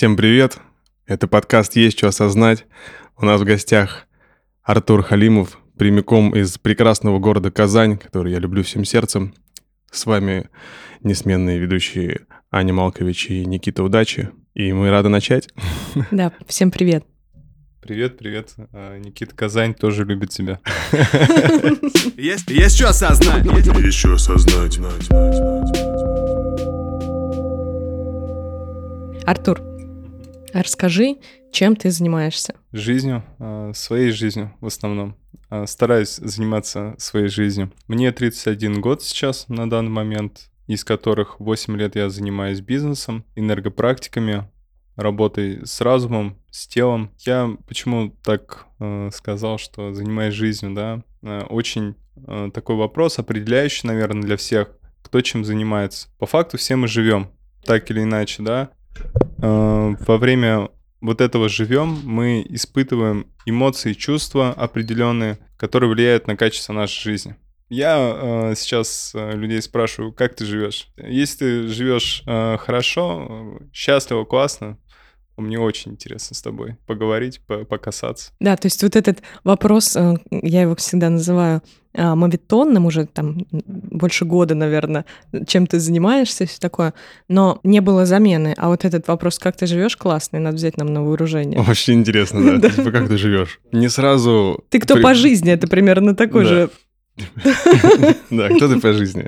Всем привет! Это подкаст «Есть что осознать». У нас в гостях Артур Халимов, прямиком из прекрасного города Казань, который я люблю всем сердцем. С вами несменные ведущие Аня Малкович и Никита Удачи. И мы рады начать. Да, всем привет. Привет, привет. А, Никита Казань тоже любит тебя. Есть, есть что осознать. Есть что осознать. Артур, расскажи, чем ты занимаешься? Жизнью, а, своей жизнью в основном. А, Стараюсь заниматься своей жизнью. Мне 31 год сейчас на данный момент, из которых 8 лет я занимаюсь бизнесом, энергопрактиками, работой с разумом, с телом. Я почему так э, сказал, что занимаюсь жизнью, да? Э, очень э, такой вопрос, определяющий, наверное, для всех, кто чем занимается. По факту все мы живем, так или иначе, да? Э, во время вот этого живем, мы испытываем эмоции, чувства определенные, которые влияют на качество нашей жизни. Я э, сейчас э, людей спрашиваю, как ты живешь? Если ты живешь э, хорошо, э, счастливо, классно, мне очень интересно с тобой поговорить, по покасаться. Да, то есть вот этот вопрос, э, я его всегда называю а, мавитонным, уже там больше года, наверное, чем ты занимаешься, все такое, но не было замены. А вот этот вопрос, как ты живешь, классный, надо взять нам на вооружение. Очень интересно, да. Типа, как ты живешь? Не сразу... Ты кто по жизни, это примерно такой же да, кто ты по жизни?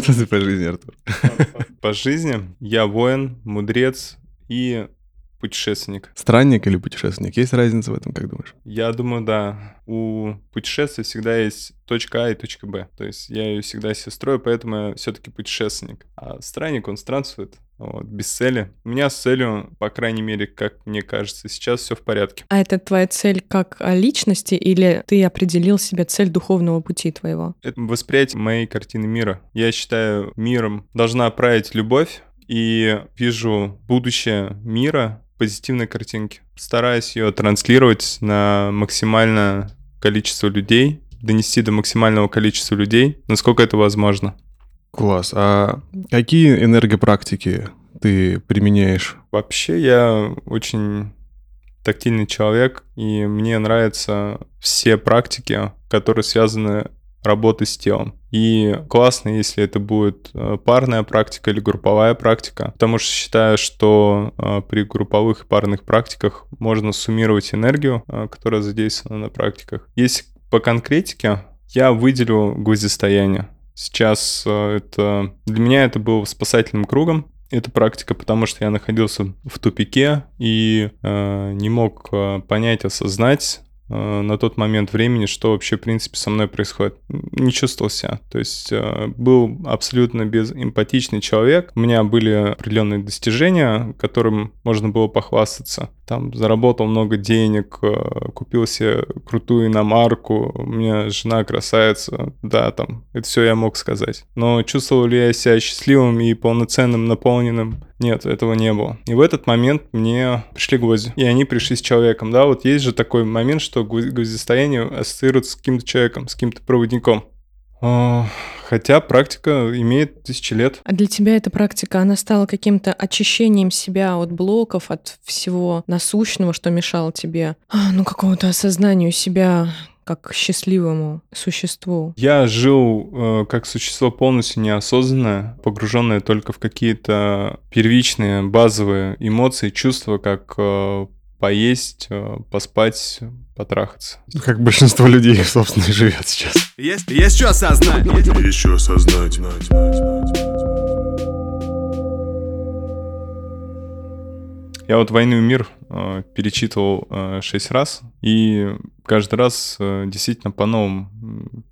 Кто ты по жизни, Артур? По жизни я воин, мудрец и путешественник. Странник или путешественник? Есть разница в этом, как думаешь? Я думаю, да. У путешествия всегда есть точка А и точка Б. То есть я ее всегда себе строю, поэтому я все-таки путешественник. А странник, он странствует. Вот, без цели. У меня с целью, по крайней мере, как мне кажется, сейчас все в порядке. А это твоя цель как личности или ты определил себе цель духовного пути твоего? Это восприятие моей картины мира. Я считаю, миром должна править любовь, и вижу будущее мира позитивной картинки. Стараюсь ее транслировать на максимальное количество людей, донести до максимального количества людей, насколько это возможно. Класс. А какие энергопрактики ты применяешь? Вообще я очень тактильный человек, и мне нравятся все практики, которые связаны работы с телом. И классно, если это будет э, парная практика или групповая практика, потому что считаю, что э, при групповых и парных практиках можно суммировать энергию, э, которая задействована на практиках. Если по конкретике, я выделю гвоздистояние. Сейчас это... Для меня это был спасательным кругом, эта практика, потому что я находился в тупике и э, не мог понять, осознать, на тот момент времени, что вообще, в принципе, со мной происходит. Не чувствовал себя. То есть э, был абсолютно безэмпатичный человек. У меня были определенные достижения, которым можно было похвастаться. Там заработал много денег, э, купил себе крутую иномарку, у меня жена красавица. Да, там, это все я мог сказать. Но чувствовал ли я себя счастливым и полноценным, наполненным? Нет, этого не было. И в этот момент мне пришли гвозди. И они пришли с человеком. Да, вот есть же такой момент, что гвоздистояние ассоциируется с каким-то человеком, с каким-то проводником. А, хотя практика имеет тысячи лет. А для тебя эта практика, она стала каким-то очищением себя от блоков, от всего насущного, что мешало тебе, а, ну, какому-то осознанию себя как к счастливому существу? Я жил э, как существо полностью неосознанное, погруженное только в какие-то первичные базовые эмоции, чувства, как э, поесть, э, поспать, потрахаться. Как большинство людей, собственно, и живет сейчас. Есть, есть что осознать. Есть что осознать. Я вот «Войну и мир» э, перечитывал э, шесть раз, и каждый раз э, действительно по-новому.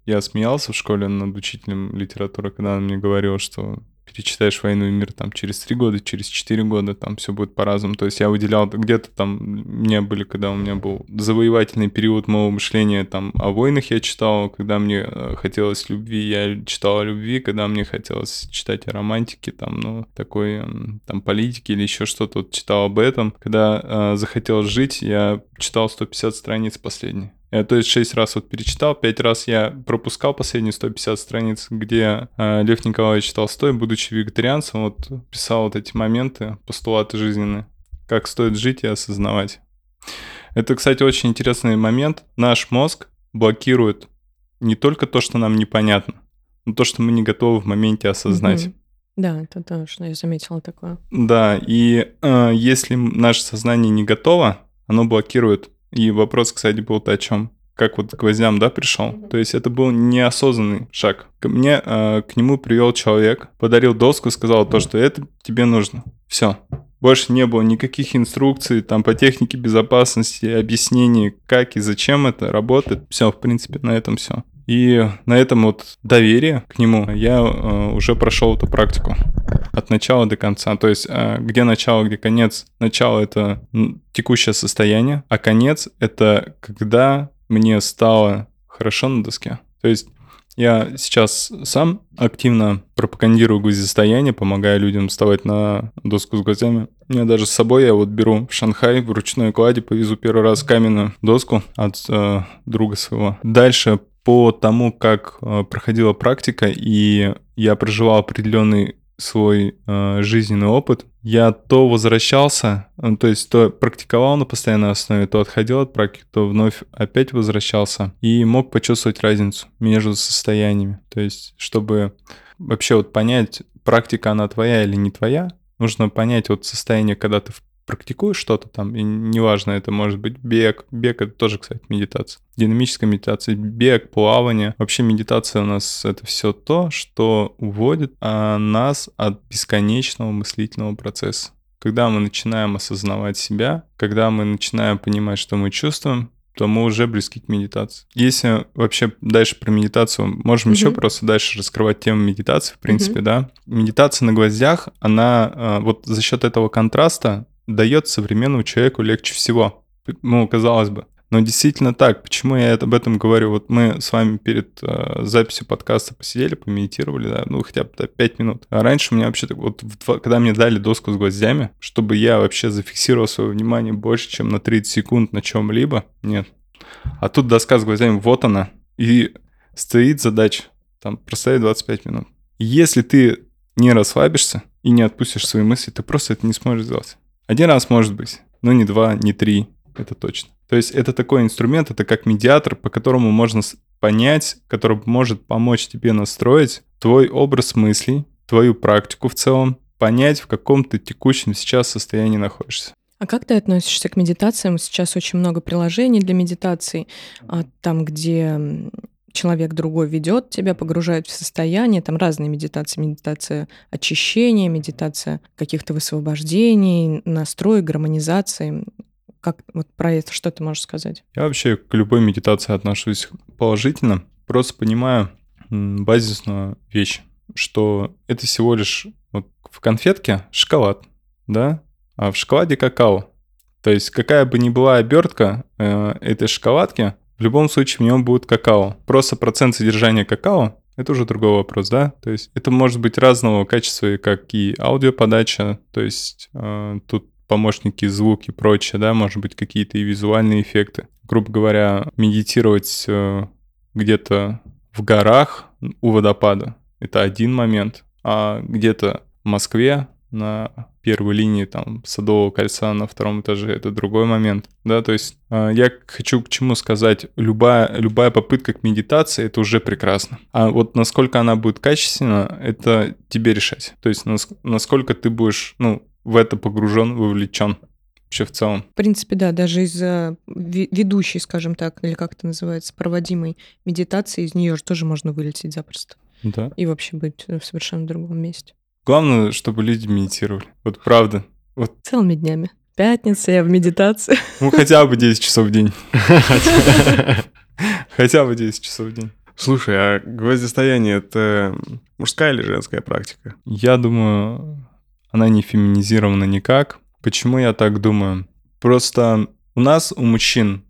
Я смеялся в школе над учителем литературы, когда он мне говорил, что перечитаешь «Войну и мир» там через три года, через четыре года, там все будет по-разному. То есть я выделял где-то там, мне были, когда у меня был завоевательный период моего мышления, там о войнах я читал, когда мне э, хотелось любви, я читал о любви, когда мне хотелось читать о романтике, там, ну, такой, там, политике или еще что-то, вот читал об этом. Когда э, захотел жить, я читал 150 страниц последний. Я, то есть 6 раз вот перечитал, 5 раз я пропускал последние 150 страниц, где э, Лев Николаевич Толстой, будучи вегетарианцем, вот писал вот эти моменты, постулаты жизненные. как стоит жить и осознавать. Это, кстати, очень интересный момент. Наш мозг блокирует не только то, что нам непонятно, но то, что мы не готовы в моменте осознать. Да, это точно, я заметила такое. Да, и э, если наше сознание не готово, оно блокирует. И вопрос, кстати, был о чем? Как вот к гвоздям, да, пришел? То есть это был неосознанный шаг. Ко мне, э, к нему привел человек, подарил доску, сказал то, что это тебе нужно. Все. Больше не было никаких инструкций там по технике безопасности, объяснений, как и зачем это работает. Все, в принципе, на этом все. И на этом вот доверие к нему я э, уже прошел эту практику от начала до конца. То есть э, где начало, где конец. Начало это текущее состояние, а конец это когда мне стало хорошо на доске. То есть я сейчас сам активно пропагандирую гвоздистояние, помогаю людям вставать на доску с гвоздями. Меня даже с собой я вот беру в Шанхай в ручной кладе, повезу первый раз каменную доску от э, друга своего. Дальше по тому, как э, проходила практика, и я проживал определенный свой э, жизненный опыт, я то возвращался, э, то есть то практиковал на постоянной основе, то отходил от практики, то вновь опять возвращался и мог почувствовать разницу между состояниями. То есть, чтобы вообще вот понять, практика она твоя или не твоя, нужно понять вот состояние, когда ты в- практикуешь что-то там, и неважно, это может быть бег, бег это тоже, кстати, медитация, динамическая медитация, бег, плавание. Вообще медитация у нас это все то, что уводит а, нас от бесконечного мыслительного процесса. Когда мы начинаем осознавать себя, когда мы начинаем понимать, что мы чувствуем, то мы уже близки к медитации. Если вообще дальше про медитацию, можем еще Мгм. просто дальше раскрывать тему медитации, в принципе, да. Медитация на гвоздях, она а, вот за счет этого контраста дает современному человеку легче всего. Ну, казалось бы. Но действительно так. Почему я об этом говорю? Вот мы с вами перед э, записью подкаста посидели, помедитировали, да, ну хотя бы 5 минут. А раньше у меня вообще так вот, в когда мне дали доску с гвоздями, чтобы я вообще зафиксировал свое внимание больше, чем на 30 секунд на чем-либо, нет. А тут доска с гвоздями, вот она. И стоит задача, там, простоять 25 минут. Если ты не расслабишься и не отпустишь свои мысли, ты просто это не сможешь сделать. Один раз может быть, но не два, не три, это точно. То есть это такой инструмент, это как медиатор, по которому можно понять, который может помочь тебе настроить твой образ мыслей, твою практику в целом, понять, в каком ты текущем сейчас состоянии находишься. А как ты относишься к медитациям? Сейчас очень много приложений для медитаций, а, там, где человек другой ведет тебя, погружает в состояние, там разные медитации, медитация очищения, медитация каких-то высвобождений, настрой, гармонизации. Как вот про это что ты можешь сказать? Я вообще к любой медитации отношусь положительно. Просто понимаю базисную вещь, что это всего лишь вот в конфетке шоколад, да, а в шоколаде какао. То есть какая бы ни была обертка э, этой шоколадки, в любом случае в нем будет какао. Просто процент содержания какао это уже другой вопрос, да? То есть это может быть разного качества, как и аудиоподача, то есть э, тут помощники, звук и прочее, да, может быть, какие-то и визуальные эффекты. Грубо говоря, медитировать э, где-то в горах у водопада — это один момент, а где-то в Москве на первой линии там Садового кольца на втором этаже это другой момент, да, то есть э, я хочу к чему сказать, любая, любая попытка к медитации — это уже прекрасно, а вот насколько она будет качественна, это тебе решать, то есть нас- насколько ты будешь, ну, в это погружен, вовлечен вообще в целом. В принципе, да, даже из э, ведущей, скажем так, или как это называется, проводимой медитации, из нее же тоже можно вылететь запросто Да. и вообще быть в совершенно другом месте. Главное, чтобы люди медитировали. Вот правда. Вот, Целыми днями. Пятница, я в медитации. ну, хотя бы 10 часов в день. Хотя бы 10 часов в день. Слушай, а гвоздистояние — это мужская или женская практика? Я думаю, она не феминизирована никак. Почему я так думаю? Просто у нас, у мужчин,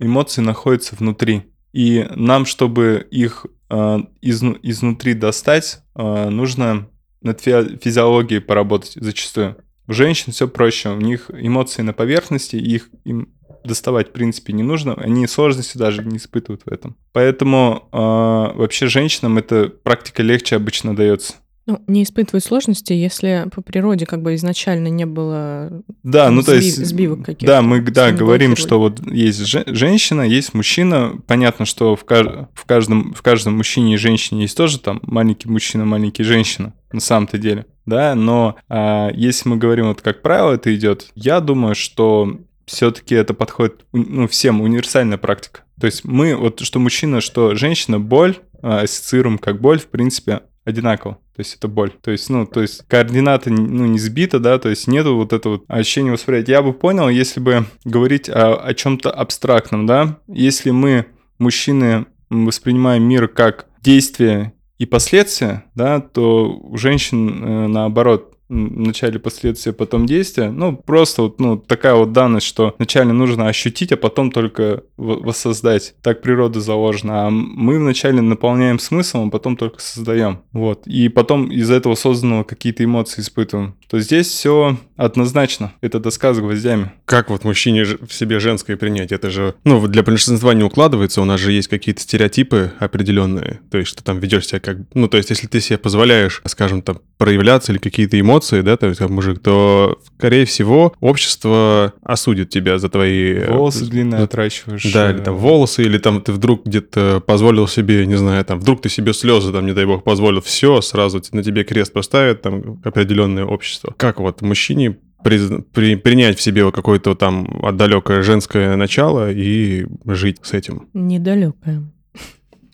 эмоции находятся внутри. И нам, чтобы их э, изну- изнутри достать, э, нужно над фи- физиологией поработать зачастую. У женщин все проще, у них эмоции на поверхности, их им доставать, в принципе, не нужно. Они сложности даже не испытывают в этом. Поэтому э, вообще женщинам эта практика легче обычно дается. Ну, не испытывать сложности, если по природе как бы изначально не было Да, ну то сби- есть... сбивок каких-то. Да, мы да, говорим, что вот есть же- женщина, есть мужчина. Понятно, что в, каж- в, каждом, в каждом мужчине и женщине есть тоже там маленький мужчина, маленький женщина, на самом-то деле. Да, но а, если мы говорим, вот как правило это идет, я думаю, что все-таки это подходит ну, всем, универсальная практика. То есть мы, вот что мужчина, что женщина, боль а, ассоциируем как боль, в принципе, одинаково. То есть это боль. То есть, ну, то есть координаты ну, не сбиты, да, то есть нету вот этого ощущения восприятия. Я бы понял, если бы говорить о, о чем-то абстрактном, да, если мы, мужчины, воспринимаем мир как действие и последствия, да, то у женщин э, наоборот м, вначале последствия, потом действия. Ну, просто вот, ну, такая вот данность, что вначале нужно ощутить, а потом только воссоздать. Так природа заложена. А мы вначале наполняем смыслом, а потом только создаем. Вот. И потом из этого созданного какие-то эмоции испытываем. То здесь все однозначно. Это доска с гвоздями. Как вот мужчине в себе женское принять? Это же, ну, для большинства не укладывается, у нас же есть какие-то стереотипы определенные, то есть что там ведешь себя как... Ну, то есть если ты себе позволяешь, скажем, там, проявляться или какие-то эмоции, да, то есть как мужик, то, скорее всего, общество осудит тебя за твои... э, Волосы длинные отращиваешь. Да, э, или там волосы, или там ты вдруг где-то позволил себе, не знаю, там, вдруг ты себе слезы, там, не дай бог, позволил, все, сразу на тебе крест поставят, там, определенное общество. Как вот мужчине приз- при- принять в себе какое-то там далекое женское начало и жить с этим? Недалекая.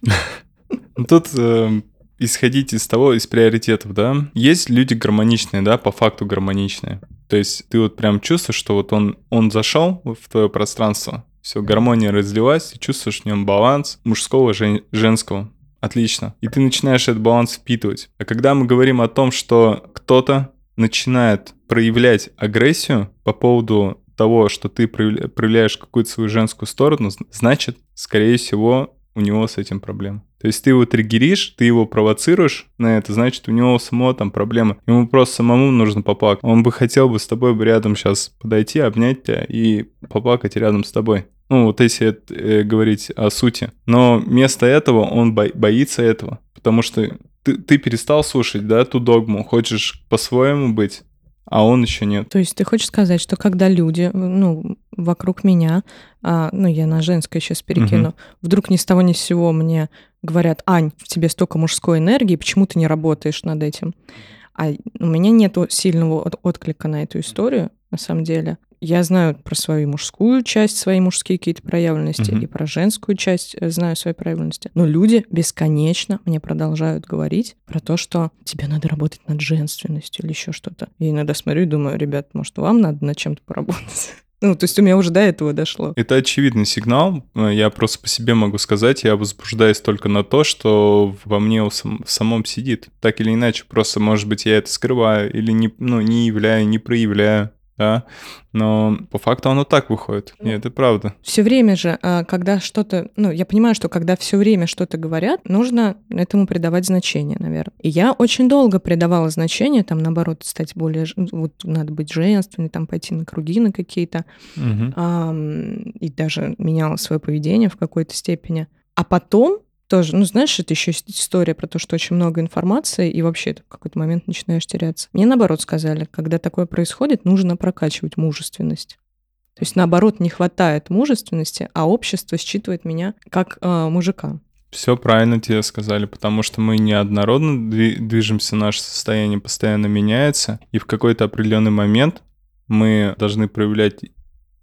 Ну, Тут э, исходить из того, из приоритетов, да. Есть люди гармоничные, да, по факту гармоничные. То есть ты вот прям чувствуешь, что вот он, он зашел в твое пространство, все, гармония разлилась, ты чувствуешь в нем баланс мужского, жен- женского. Отлично. И ты начинаешь этот баланс впитывать. А когда мы говорим о том, что кто-то начинает проявлять агрессию по поводу того, что ты проявля- проявляешь какую-то свою женскую сторону, значит, скорее всего, у него с этим проблема. То есть ты его триггеришь, ты его провоцируешь на это, значит, у него самого там проблема. Ему просто самому нужно поплакать. Он бы хотел бы с тобой бы рядом сейчас подойти, обнять тебя и поплакать рядом с тобой. Ну, вот если э, говорить о сути. Но вместо этого он бо- боится этого, потому что ты, ты перестал слушать, да, ту догму, хочешь по-своему быть, а он еще нет. То есть ты хочешь сказать, что когда люди, ну, вокруг меня, а, ну, я на женское сейчас перекину, вдруг ни с того ни с сего мне говорят, Ань, в тебе столько мужской энергии, почему ты не работаешь над этим? А у меня нет сильного от- отклика на эту историю, на самом деле. Я знаю про свою мужскую часть, свои мужские какие-то проявленности, Мгм. и про женскую часть э, знаю свои проявленности. Но люди бесконечно мне продолжают говорить про то, что тебе надо работать над женственностью или еще что-то. Я иногда смотрю и думаю, ребят, может, вам надо над чем-то поработать? Ну, то есть у меня уже до этого дошло. Это очевидный сигнал. Э, Я просто по себе могу сказать, я возбуждаюсь только на то, что во мне сам- в самом сидит. Так или иначе, просто, может быть, я это скрываю или не, ну, не являю, не проявляю, да. Но по факту оно так выходит. Ну, И это правда. Все время же, а, когда что-то, ну, я понимаю, что когда все время что-то говорят, нужно этому придавать значение, наверное. И я очень долго придавала значение, там, наоборот, стать более, ж- вот, надо быть женственной, там, пойти на круги на какие-то, ам, и даже меняла свое поведение в какой-то степени. А потом тоже, ну, знаешь, это еще история про то, что очень много информации, и вообще ты в какой-то момент начинаешь теряться. Мне наоборот сказали, когда такое происходит, нужно прокачивать мужественность. То есть, наоборот, не хватает мужественности, а общество считывает меня как э, мужика. Все правильно тебе сказали, потому что мы неоднородно дви- движемся, наше состояние постоянно меняется, и в какой-то определенный момент мы должны проявлять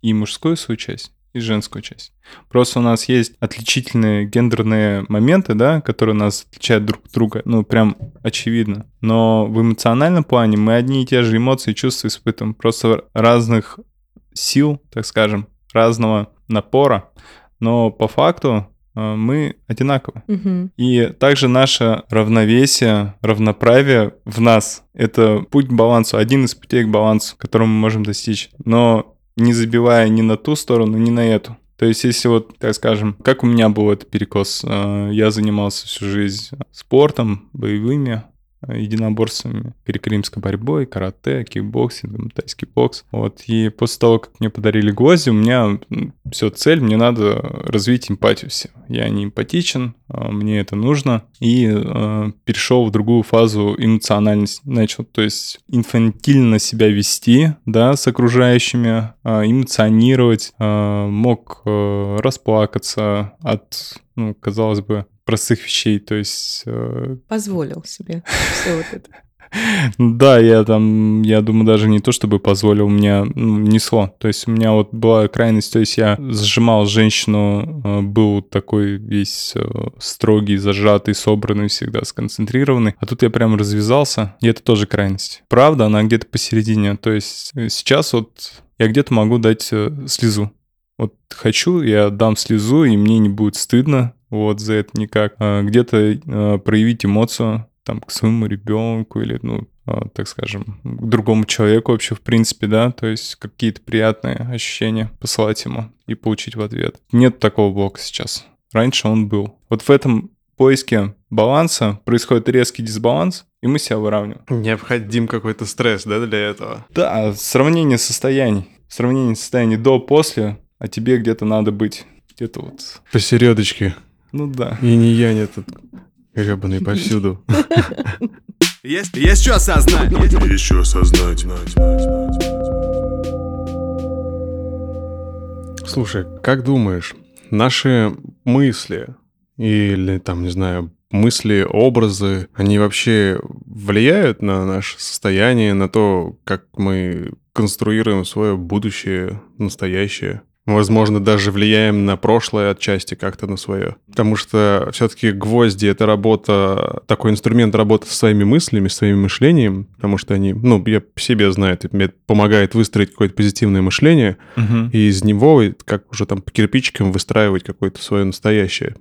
и мужскую свою часть, и женскую часть. Просто у нас есть отличительные гендерные моменты, да, которые нас отличают друг от друга, ну, прям очевидно. Но в эмоциональном плане мы одни и те же эмоции и чувства испытываем, просто разных сил, так скажем, разного напора, но по факту э, мы одинаковы. Мгм. И также наше равновесие, равноправие в нас — это путь к балансу, один из путей к балансу, который мы можем достичь, но не забивая ни на ту сторону, ни на эту. То есть, если вот, так скажем, как у меня был этот перекос, э, я занимался всю жизнь спортом, боевыми единоборствами, греко-римской борьбой, карате, кикбоксингом, тайский бокс. Вот. И после того, как мне подарили гвозди, у меня все цель, мне надо развить эмпатию все. Я не эмпатичен, а мне это нужно. И э, перешел в другую фазу эмоциональности. Начал, то есть инфантильно себя вести, да, с окружающими, э, эмоционировать, э, мог э, расплакаться от, ну, казалось бы, простых вещей, то есть... Э... Позволил себе все вот это. Да, я там, я думаю, даже не то, чтобы позволил, меня ну, несло. То есть у меня вот была крайность, то есть я сжимал женщину, э, был такой весь э, строгий, зажатый, собранный всегда, сконцентрированный. А тут я прям развязался, и это тоже крайность. Правда, она где-то посередине. То есть сейчас вот я где-то могу дать слезу. Вот хочу, я дам слезу, и мне не будет стыдно вот за это никак. А где-то проявить эмоцию, там, к своему ребенку или, ну, а, так скажем, к другому человеку вообще, в принципе, да, то есть какие-то приятные ощущения посылать ему и получить в ответ. Нет такого блока сейчас. Раньше он был. Вот в этом поиске баланса происходит резкий дисбаланс, и мы себя выравниваем. Необходим какой-то стресс, да, для этого? Да, сравнение состояний. Сравнение состояний до-после, а тебе где-то надо быть. Где-то вот... Посередочке. Ну да. И не я, нет, Гребаный повсюду. Есть, есть что осознать. Есть что осознать. Слушай, как думаешь, наши мысли или там, не знаю, мысли, образы, они вообще влияют на наше состояние, на то, как мы конструируем свое будущее, настоящее? Возможно, даже влияем на прошлое отчасти как-то на свое. Потому что все-таки гвозди — это работа, такой инструмент работы со своими мыслями, своим мышлением, потому что они, ну, я по себе знаю, это мне помогает выстроить какое-то позитивное мышление, угу. и из него, как уже там по кирпичикам, выстраивать какое-то свое настоящее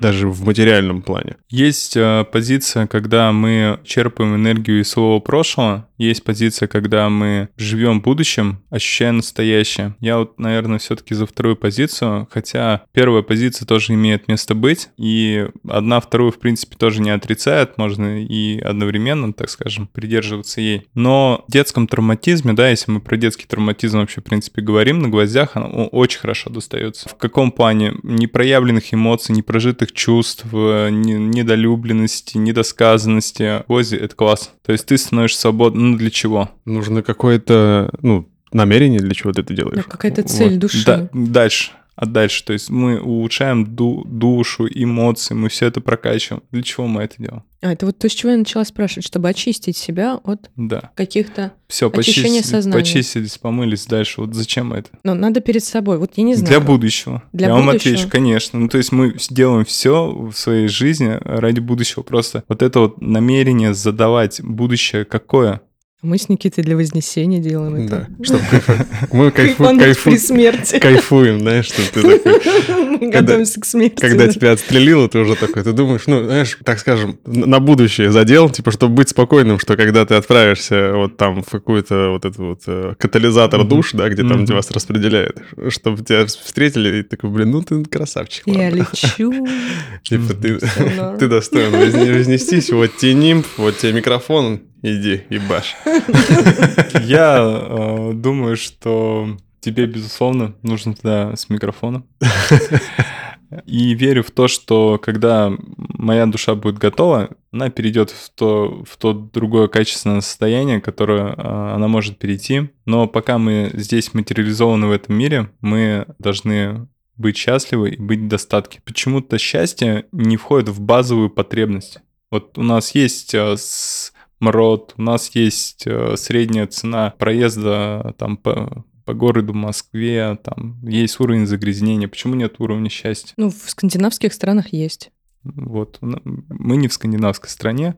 даже в материальном плане. Есть э, позиция, когда мы черпаем энергию из своего прошлого, есть позиция, когда мы живем будущим, ощущая настоящее. Я вот, наверное, все-таки за вторую позицию, хотя первая позиция тоже имеет место быть, и одна вторую, в принципе, тоже не отрицает, можно и одновременно, так скажем, придерживаться ей. Но в детском травматизме, да, если мы про детский травматизм вообще, в принципе, говорим, на гвоздях оно очень хорошо достается. В каком плане? Непроявленных эмоций, непрожитых чувств, недолюбленности, недосказанности. Гвозди — это класс. То есть ты становишься свободным ну, для чего? Нужно какое-то, ну, намерение, для чего ты это делаешь. Да, какая-то цель вот. души. Да, дальше. А дальше, то есть мы улучшаем ду- душу, эмоции, мы все это прокачиваем. Для чего мы это делаем? А, это вот то, с чего я начала спрашивать, чтобы очистить себя от да. каких-то все, очищения сознания. Почистились, помылись дальше. Вот зачем это? Ну, надо перед собой. Вот я не знаю. Для будущего. Для я будущего? вам отвечу, конечно. Ну, то есть мы делаем все в своей жизни ради будущего. Просто вот это вот намерение задавать будущее какое? Мы с Никитой для Вознесения делаем это. Да, чтобы мы кайфуем, при смерти. кайфуем, знаешь, что ты такой... Мы готовимся к смерти. Когда тебя отстрелило, ты уже такой, ты думаешь, ну, знаешь, так скажем, на будущее задел, типа, чтобы быть спокойным, что когда ты отправишься вот там в какую-то вот эту вот э, катализатор душ, да, где там вас распределяют, чтобы тебя встретили и такой, блин, ну ты красавчик. Я лечу. Типа, ты достоин вознестись, вот тебе нимб, вот тебе микрофон, Иди, ебашь. Я э, думаю, что тебе, безусловно, нужно туда с микрофоном. И верю в то, что когда моя душа будет готова, она перейдет в то, в то другое качественное состояние, которое э, она может перейти. Но пока мы здесь материализованы в этом мире, мы должны быть счастливы и быть в достатке. Почему-то счастье не входит в базовую потребность. Вот у нас есть э, с МРОД, у нас есть э, средняя цена проезда там по, по городу Москве, там есть уровень загрязнения. Почему нет уровня счастья? Ну, в скандинавских странах есть. Вот, мы не в скандинавской стране.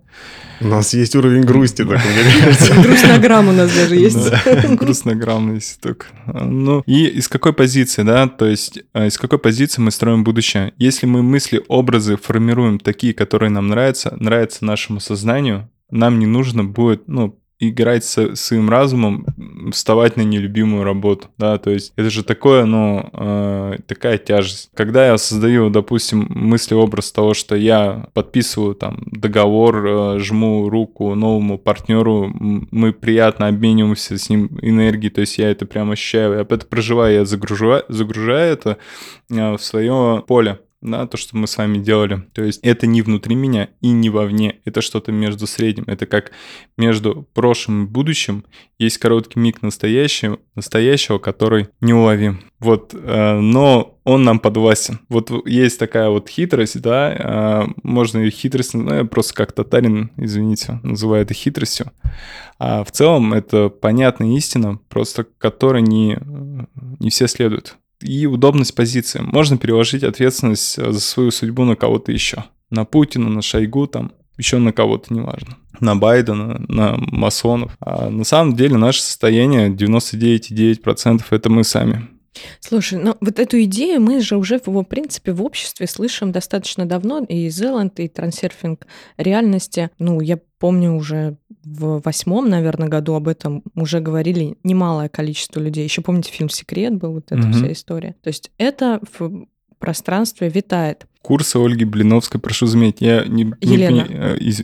У нас есть уровень грусти, так Грустнограмм у нас даже есть. Грустнограмм есть только. Ну, и из какой позиции, да, то есть э, из какой позиции мы строим будущее? Если мы мысли, образы формируем такие, которые нам нравятся, нравятся нашему сознанию, нам не нужно будет, ну, играть со своим разумом, вставать на нелюбимую работу, да, то есть это же такое, ну, э, такая тяжесть. Когда я создаю, допустим, мыслеобраз того, что я подписываю там договор, э, жму руку новому партнеру, мы приятно обмениваемся с ним энергией, то есть я это прям ощущаю, я это проживаю, я загружаю, загружаю это э, в свое поле да, то, что мы с вами делали. То есть это не внутри меня и не вовне, это что-то между средним. Это как между прошлым и будущим есть короткий миг настоящего, настоящего который неуловим. Вот, э, но он нам подвластен. Вот есть такая вот хитрость, да, э, можно ее хитрость, ну, я просто как татарин, извините, называю это хитростью. А в целом это понятная истина, просто которой не, не все следуют и удобность позиции. Можно переложить ответственность э, за свою судьбу на кого-то еще. На Путина, на Шойгу, там, еще на кого-то, неважно. На Байдена, на масонов. А на самом деле наше состояние 99,9% это мы сами. Слушай, ну вот эту идею мы же уже, в принципе, в обществе слышим достаточно давно, и Зеланд, и трансерфинг реальности. Ну, я помню уже в восьмом, наверное, году об этом уже говорили немалое количество людей. Еще помните, фильм «Секрет» был, вот эта Мгм. вся история. То есть это в пространстве витает. Курсы Ольги Блиновской, прошу заметить, я не... не Елена. пони- э, из-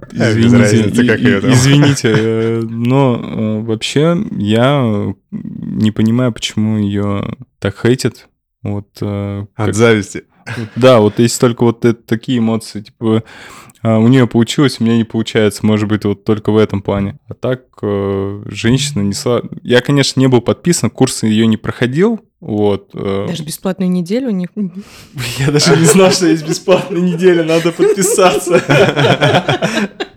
А, Извините, разницы, как и- её там. извините, э, но э, вообще я не понимаю, почему ее так хейтят. Вот, От как- зависти. Да, вот есть только вот это- такие эмоции, типа, а, у нее получилось, у меня не получается, может быть, вот только в этом плане. А так, э, женщина несла... Я, конечно, не был подписан, курсы ее не проходил, вот. э, Даже бесплатную неделю не... Я даже не знал, что есть бесплатная неделя, надо подписаться.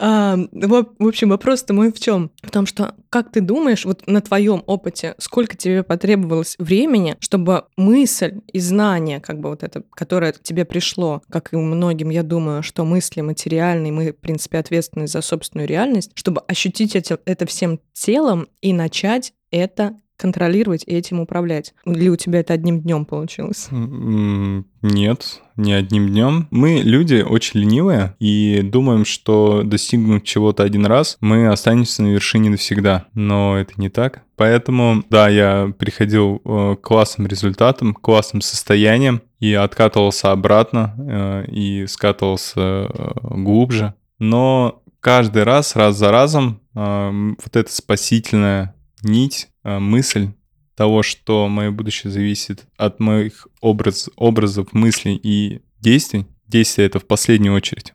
А, в общем, вопрос-то мой в чем? В том, что как ты думаешь, вот на твоем опыте, сколько тебе потребовалось времени, чтобы мысль и знание, как бы вот это, которое к тебе пришло, как и многим, я думаю, что мысли материальные, мы, в принципе, ответственны за собственную реальность, чтобы ощутить это, это всем телом и начать это контролировать и этим управлять. Или у тебя это одним днем получилось? Нет, не одним днем. Мы люди очень ленивые и думаем, что достигнув чего-то один раз, мы останемся на вершине навсегда. Но это не так. Поэтому, да, я приходил э, к классным результатам, к классным состояниям и откатывался обратно э, и скатывался э, глубже. Но каждый раз, раз за разом, вот эта спасительная нить, мысль того, что мое будущее зависит от моих образ, образов, мыслей и действий. Действия это в последнюю очередь.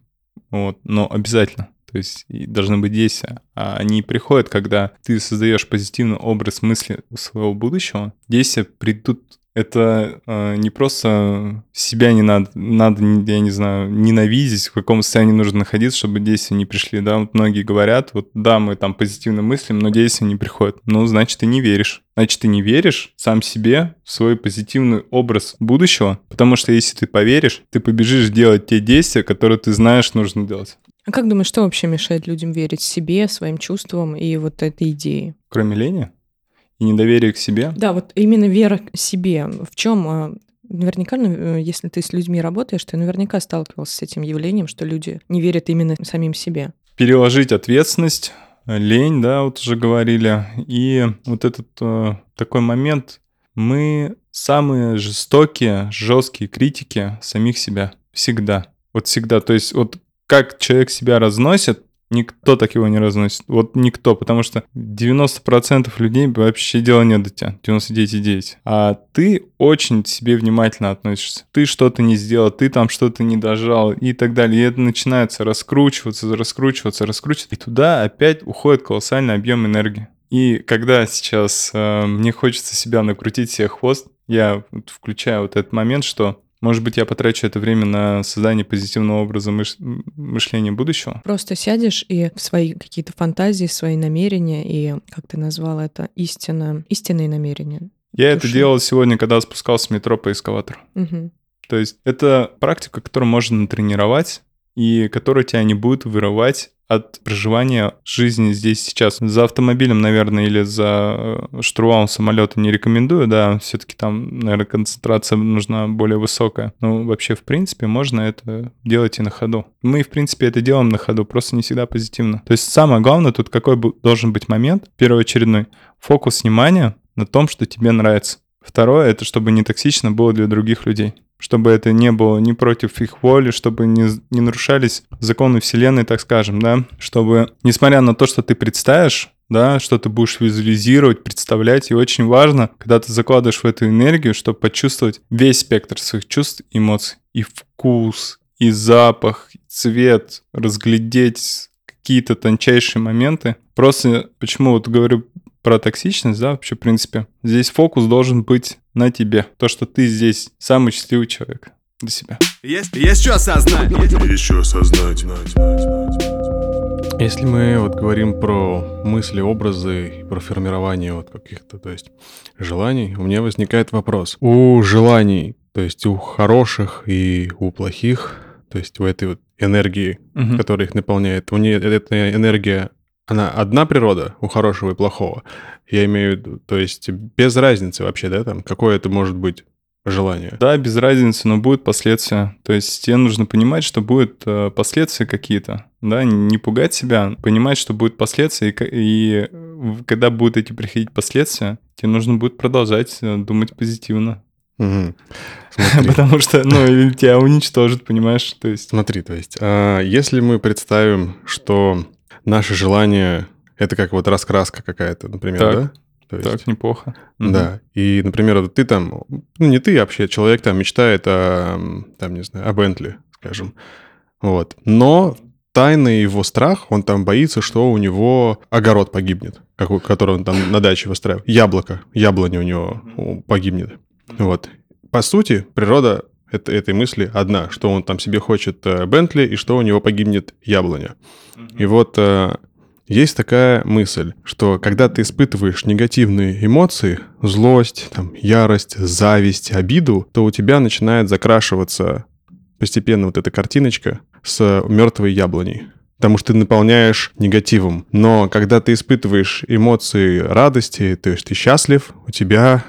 Вот, но обязательно. То есть должны быть действия. А они приходят, когда ты создаешь позитивный образ мысли своего будущего. Действия придут. Это э, не просто себя не надо, надо, я не знаю, ненавидеть, в каком состоянии нужно находиться, чтобы действия не пришли, да, вот многие говорят, вот да, мы там позитивно мыслим, но действия не приходят, ну, значит, ты не веришь, значит, ты не веришь сам себе в свой позитивный образ будущего, потому что если ты поверишь, ты побежишь делать те действия, которые ты знаешь нужно делать. А как думаешь, что вообще мешает людям верить себе, своим чувствам и вот этой идее? Кроме лени и недоверия к себе, Да, вот именно вера к себе. В чем наверняка, ну, если ты с людьми работаешь, ты наверняка сталкивался с этим явлением, что люди не верят именно самим себе. переложить ответственность, лень, да, вот уже говорили, и вот этот э, такой момент, мы самые жестокие, жесткие критики самих себя. Всегда. Вот всегда. То есть вот как человек себя разносит, никто так его не разносит. Вот никто, потому что 90% людей вообще дела нет до тебя, 99,9. А ты очень к себе внимательно относишься. Ты что-то не сделал, ты там что-то не дожал и так далее. И это начинается раскручиваться, раскручиваться, раскручиваться. И туда опять уходит колоссальный объем энергии. И когда сейчас э, мне хочется себя накрутить себе хвост, я включаю вот этот момент, что может быть, я потрачу это время на создание позитивного образа мыш- мышления будущего. Просто сядешь и в свои какие-то фантазии, свои намерения и, как ты назвал это, истина, истинные намерения. Я это Слушай. делал сегодня, когда спускался в метро по эскалатору. Мгм. То есть это практика, которую можно натренировать. И которые тебя не будут вырывать от проживания жизни здесь сейчас. За автомобилем, наверное, или за э, штурвалом самолета не рекомендую, да, все-таки там, наверное, концентрация нужна более высокая. Но вообще, в принципе, можно это делать и на ходу. Мы, в принципе, это делаем на ходу, просто не всегда позитивно. То есть самое главное тут какой должен быть момент, первоочередной, фокус внимания на том, что тебе нравится. Второе, это чтобы не токсично было для других людей чтобы это не было не против их воли, чтобы не, не нарушались законы Вселенной, так скажем, да, чтобы, несмотря на то, что ты представишь, да, что ты будешь визуализировать, представлять, и очень важно, когда ты закладываешь в эту энергию, чтобы почувствовать весь спектр своих чувств, эмоций, и вкус, и запах, и цвет, разглядеть какие-то тончайшие моменты. Просто почему вот говорю про токсичность, да, вообще, в принципе, здесь фокус должен быть на тебе. То, что ты здесь самый счастливый человек для себя. Есть, есть что осознать. Есть что осознать. Если мы вот говорим про мысли, образы, про формирование вот каких-то, то есть желаний, у меня возникает вопрос. У желаний, то есть у хороших и у плохих, то есть у этой вот энергии, Мгм. которая их наполняет, у нее эта энергия она одна природа у хорошего и плохого. Я имею в виду, то есть без разницы вообще, да, там, какое это может быть желание. Да, без разницы, но будут последствия. То есть тебе нужно понимать, что будут э, последствия какие-то. Да, не пугать себя, понимать, что будут последствия, и, и когда будут эти приходить последствия, тебе нужно будет продолжать э, думать позитивно. Смотри, Потому что, ну, тебя уничтожит, понимаешь? То есть, смотри, то есть, а, если мы представим, что наше желание это как вот раскраска какая-то, например, Так. да? То есть, так, неплохо. Да. И, например, вот ты там, ну не ты вообще, человек там мечтает о, там, не знаю, о Бентли, скажем. Вот. Но тайный его страх, он там боится, что у него огород погибнет, какой- который он там на даче выстраивает. Яблоко, яблоня у него погибнет. Вот. По сути, природа это- этой мысли одна, что он там себе хочет э, Бентли и что у него погибнет яблоня. И вот э, есть такая мысль, что когда ты испытываешь негативные эмоции, злость, там, ярость, зависть, обиду, то у тебя начинает закрашиваться постепенно вот эта картиночка с мертвой яблоней. Потому что ты наполняешь негативом. Но когда ты испытываешь эмоции радости, то есть ты счастлив, у тебя,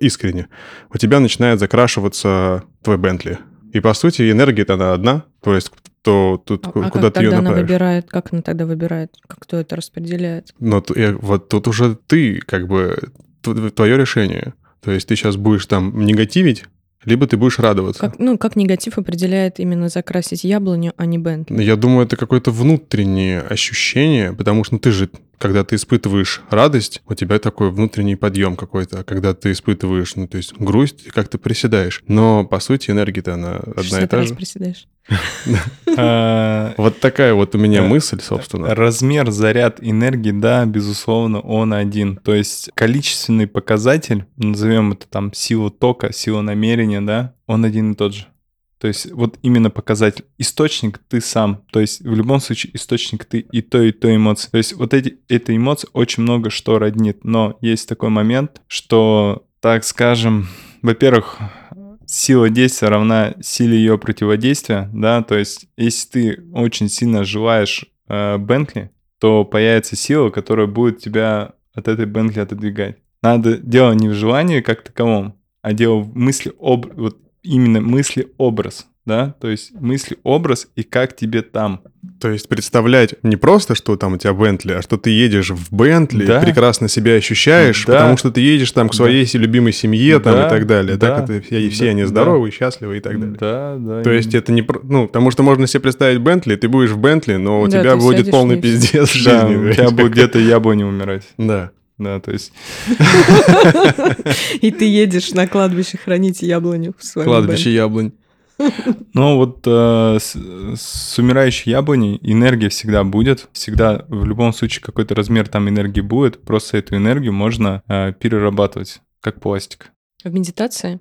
искренне, у тебя начинает закрашиваться твой Бентли. И по сути энергия-то она одна, то есть то тут А, ку- куда как ты ее тогда она направишь. выбирает? Как она тогда выбирает? Как кто это распределяет? Но я- вот тут уже ты, как бы, твое решение. То есть ты сейчас будешь там негативить, либо ты будешь радоваться. Как, ну, как негатив определяет именно закрасить яблоню, а не Бентли? Я думаю, это какое-то внутреннее ощущение, потому что ну, ты же, когда ты испытываешь радость, у тебя такой внутренний подъем какой-то, а когда ты испытываешь, ну, то есть грусть, ты как-то приседаешь. Но, по сути, энергия-то она одна и 60 та раз же. приседаешь. А, Вот такая вот у меня Да. мысль, собственно. Размер, заряд энергии, да, безусловно, он один. То есть количественный показатель, назовем это там сила тока, сила намерения, да, он один и тот же. То есть вот именно показатель. Источник ты сам. То есть в любом случае источник ты и то, и то эмоции. То есть вот эти, эта эмоция очень много что роднит. Но есть такой момент, что, так скажем, во-первых, сила действия равна силе ее противодействия, да, то есть если ты очень сильно желаешь э, Бентли, то появится сила, которая будет тебя от этой Бентли отодвигать. Надо дело не в желании как таковом, а дело в мысли об вот именно мысли образ, да, то есть мысли образ и как тебе там. То есть представлять не просто, что там у тебя Бентли, а что ты едешь в Бентли, Да. прекрасно себя ощущаешь, Да. потому что ты едешь там к Да. своей си- любимой семье там Да, и так далее. да, Так это все, все да, они да. здоровы, счастливы и так далее. Да, да. То есть это не... Ну, потому что можно себе представить Бентли, ты будешь в Бентли, но у Да, тебя будет полный пиздец в да, жизни. у блядь. тебя будет где-то яблони умирать. Да. Да, то есть И ты едешь на кладбище хранить яблоню в своем Кладбище яблонь. Ну вот э, с, с умирающей яблоней энергия всегда будет, всегда в любом случае какой-то размер там энергии будет, просто эту энергию можно э, перерабатывать как пластик. В медитации?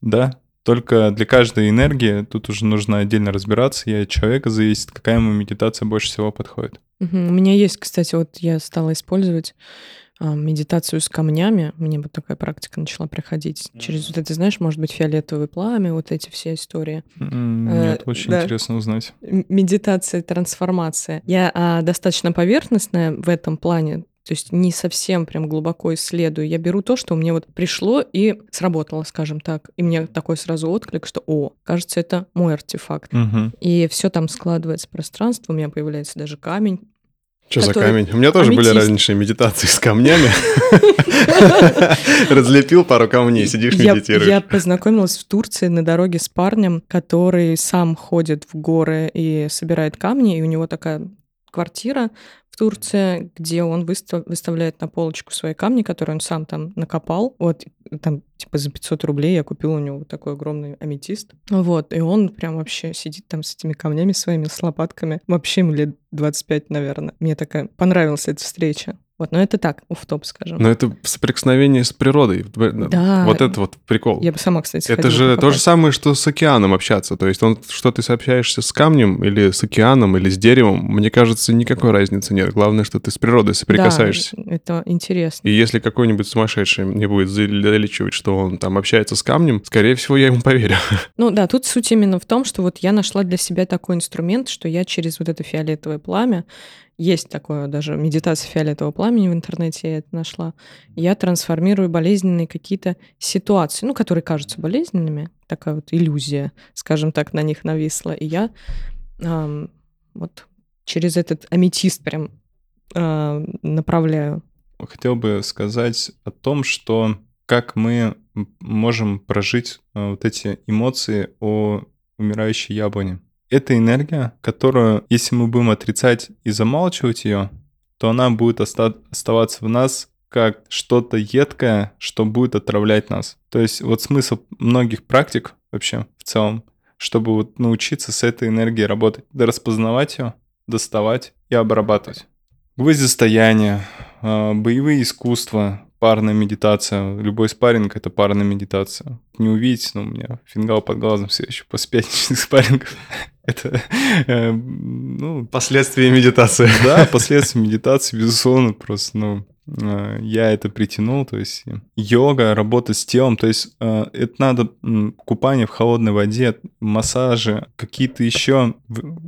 Да, только для каждой энергии тут уже нужно отдельно разбираться, и от человека зависит, какая ему медитация больше всего подходит. Мгм. У меня есть, кстати, вот я стала использовать медитацию с камнями. Мне вот такая практика начала приходить. Через вот это, знаешь, может быть, фиолетовое пламя, вот эти все истории. Э, Нет, очень да. интересно узнать. Медитация, трансформация. Я а, достаточно поверхностная в этом плане. То есть не совсем прям глубоко исследую. Я беру то, что мне вот пришло и сработало, скажем так. И мне такой сразу отклик, что, о, кажется, это мой артефакт. Мгм. И все там складывается пространство, у меня появляется даже камень. Что за Который- камень? У меня тоже были Аметист. раньше медитации с камнями. Разлепил пару камней, сидишь, медитируешь. я познакомилась в Турции на дороге с парнем, который сам ходит в горы и собирает камни, и у него такая квартира в Турции, где он выстав- выставляет на полочку свои камни, которые он сам там накопал. Вот, там, типа, за 500 рублей я купила у него такой огромный аметист. Вот, и он прям вообще сидит там с этими камнями своими, с лопатками. Вообще ему лет 25, наверное. Мне такая понравилась эта встреча. Вот, но это так, топ скажем. Но это соприкосновение с природой. Да. Вот это вот прикол. Я бы сама, кстати, Это же то покопать. же самое, что с океаном общаться. То есть он, что ты сообщаешься с камнем или с океаном или с деревом, мне кажется, никакой разницы нет. Главное, что ты с природой соприкасаешься. Да, это интересно. И если какой-нибудь сумасшедший мне будет залечивать, что он там общается с камнем, скорее всего, я ему поверю. Ну да, тут суть именно в том, что вот я нашла для себя такой инструмент, что я через вот это фиолетовое пламя, есть такое даже медитация фиолетового пламени в интернете, я это нашла, я трансформирую болезненные какие-то ситуации, ну, которые кажутся болезненными, такая вот иллюзия, скажем так, на них нависла, и я ам, вот через этот аметист прям а, направляю. Хотел бы сказать о том, что как мы можем прожить э, вот эти эмоции о умирающей яблоне. Это энергия, которую, если мы будем отрицать и замалчивать ее, то она будет оста- оставаться в нас как что-то едкое, что будет отравлять нас. То есть вот смысл многих практик вообще в целом, чтобы вот научиться с этой энергией работать, да распознавать ее, доставать и обрабатывать. Гвоздистояние, а, боевые искусства, парная медитация. Любой спарринг — это парная медитация. Не увидите, но у меня фингал под глазом все еще после пятничных спаррингов. Это, э, ну, Последствия медитации. да, последствия медитации, безусловно, просто, ну, я это притянул, то есть йога, работа с телом, то есть э, это надо купание в холодной воде, массажи, какие-то еще,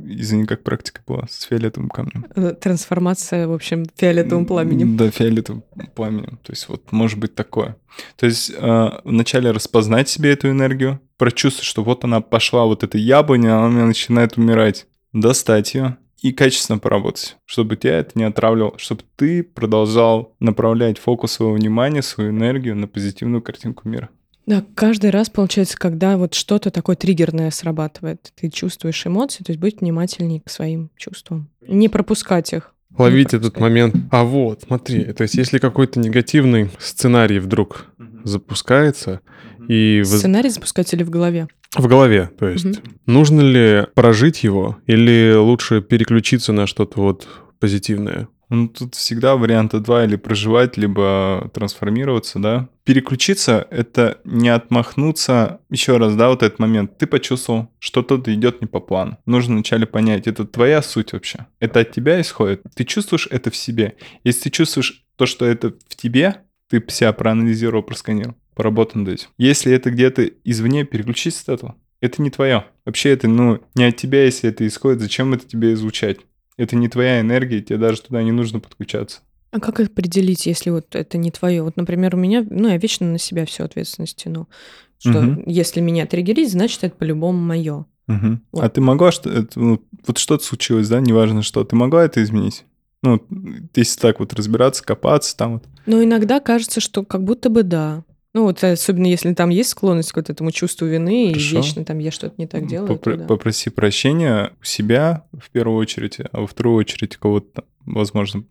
извини, как практика была с фиолетовым камнем. Э, Трансформация, в общем, фиолетовым пламенем. Да, фиолетовым пламенем. То есть вот может быть такое. То есть э, вначале распознать себе эту энергию, прочувствовать, что вот она пошла, вот эта яблоня, она у меня начинает умирать. Достать ее и качественно поработать, чтобы тебя это не отравливало, чтобы ты продолжал направлять фокус своего внимания, свою энергию на позитивную картинку мира. Да, каждый раз, получается, когда вот что-то такое триггерное срабатывает, ты чувствуешь эмоции, то есть быть внимательнее к своим чувствам. Не пропускать их. Ловить этот момент. А вот, смотри, то есть если какой-то негативный сценарий вдруг запускается, и Сценарий запускать или в голове? В голове, то есть Мгм. нужно ли прожить его или лучше переключиться на что-то вот позитивное? Ну, тут всегда варианта два, или проживать, либо трансформироваться, да. Переключиться — это не отмахнуться, еще раз, да, вот этот момент. Ты почувствовал, что что-то идет не по плану. Нужно вначале понять, это твоя суть вообще. Это от тебя исходит. Ты чувствуешь это в себе. Если ты чувствуешь то, что это в тебе, ты себя проанализировал, просканировал, поработал над этим. Если это где-то извне, переключись от этого. Это не твое. Вообще это, ну, не от тебя, если это исходит, зачем это тебе излучать? Это не твоя энергия, тебе даже туда не нужно подключаться. А как определить, если вот это не твое? Вот, например, у меня, ну, я вечно на себя всю ответственность тяну. Что Мгм. если меня триггерить, значит, это по-любому мое. Мгм. Вот. А ты могла, что это, ну, вот что-то случилось, да, неважно что, ты могла это изменить? Ну, если так вот разбираться, копаться там вот. Но иногда кажется, что как будто бы да. Ну, вот особенно если там есть склонность к вот этому чувству вины, Хорошо. и вечно там я что-то не так делаю. Попро- то да. Попроси прощения у себя в первую очередь, а во вторую очередь кого-то, возможно,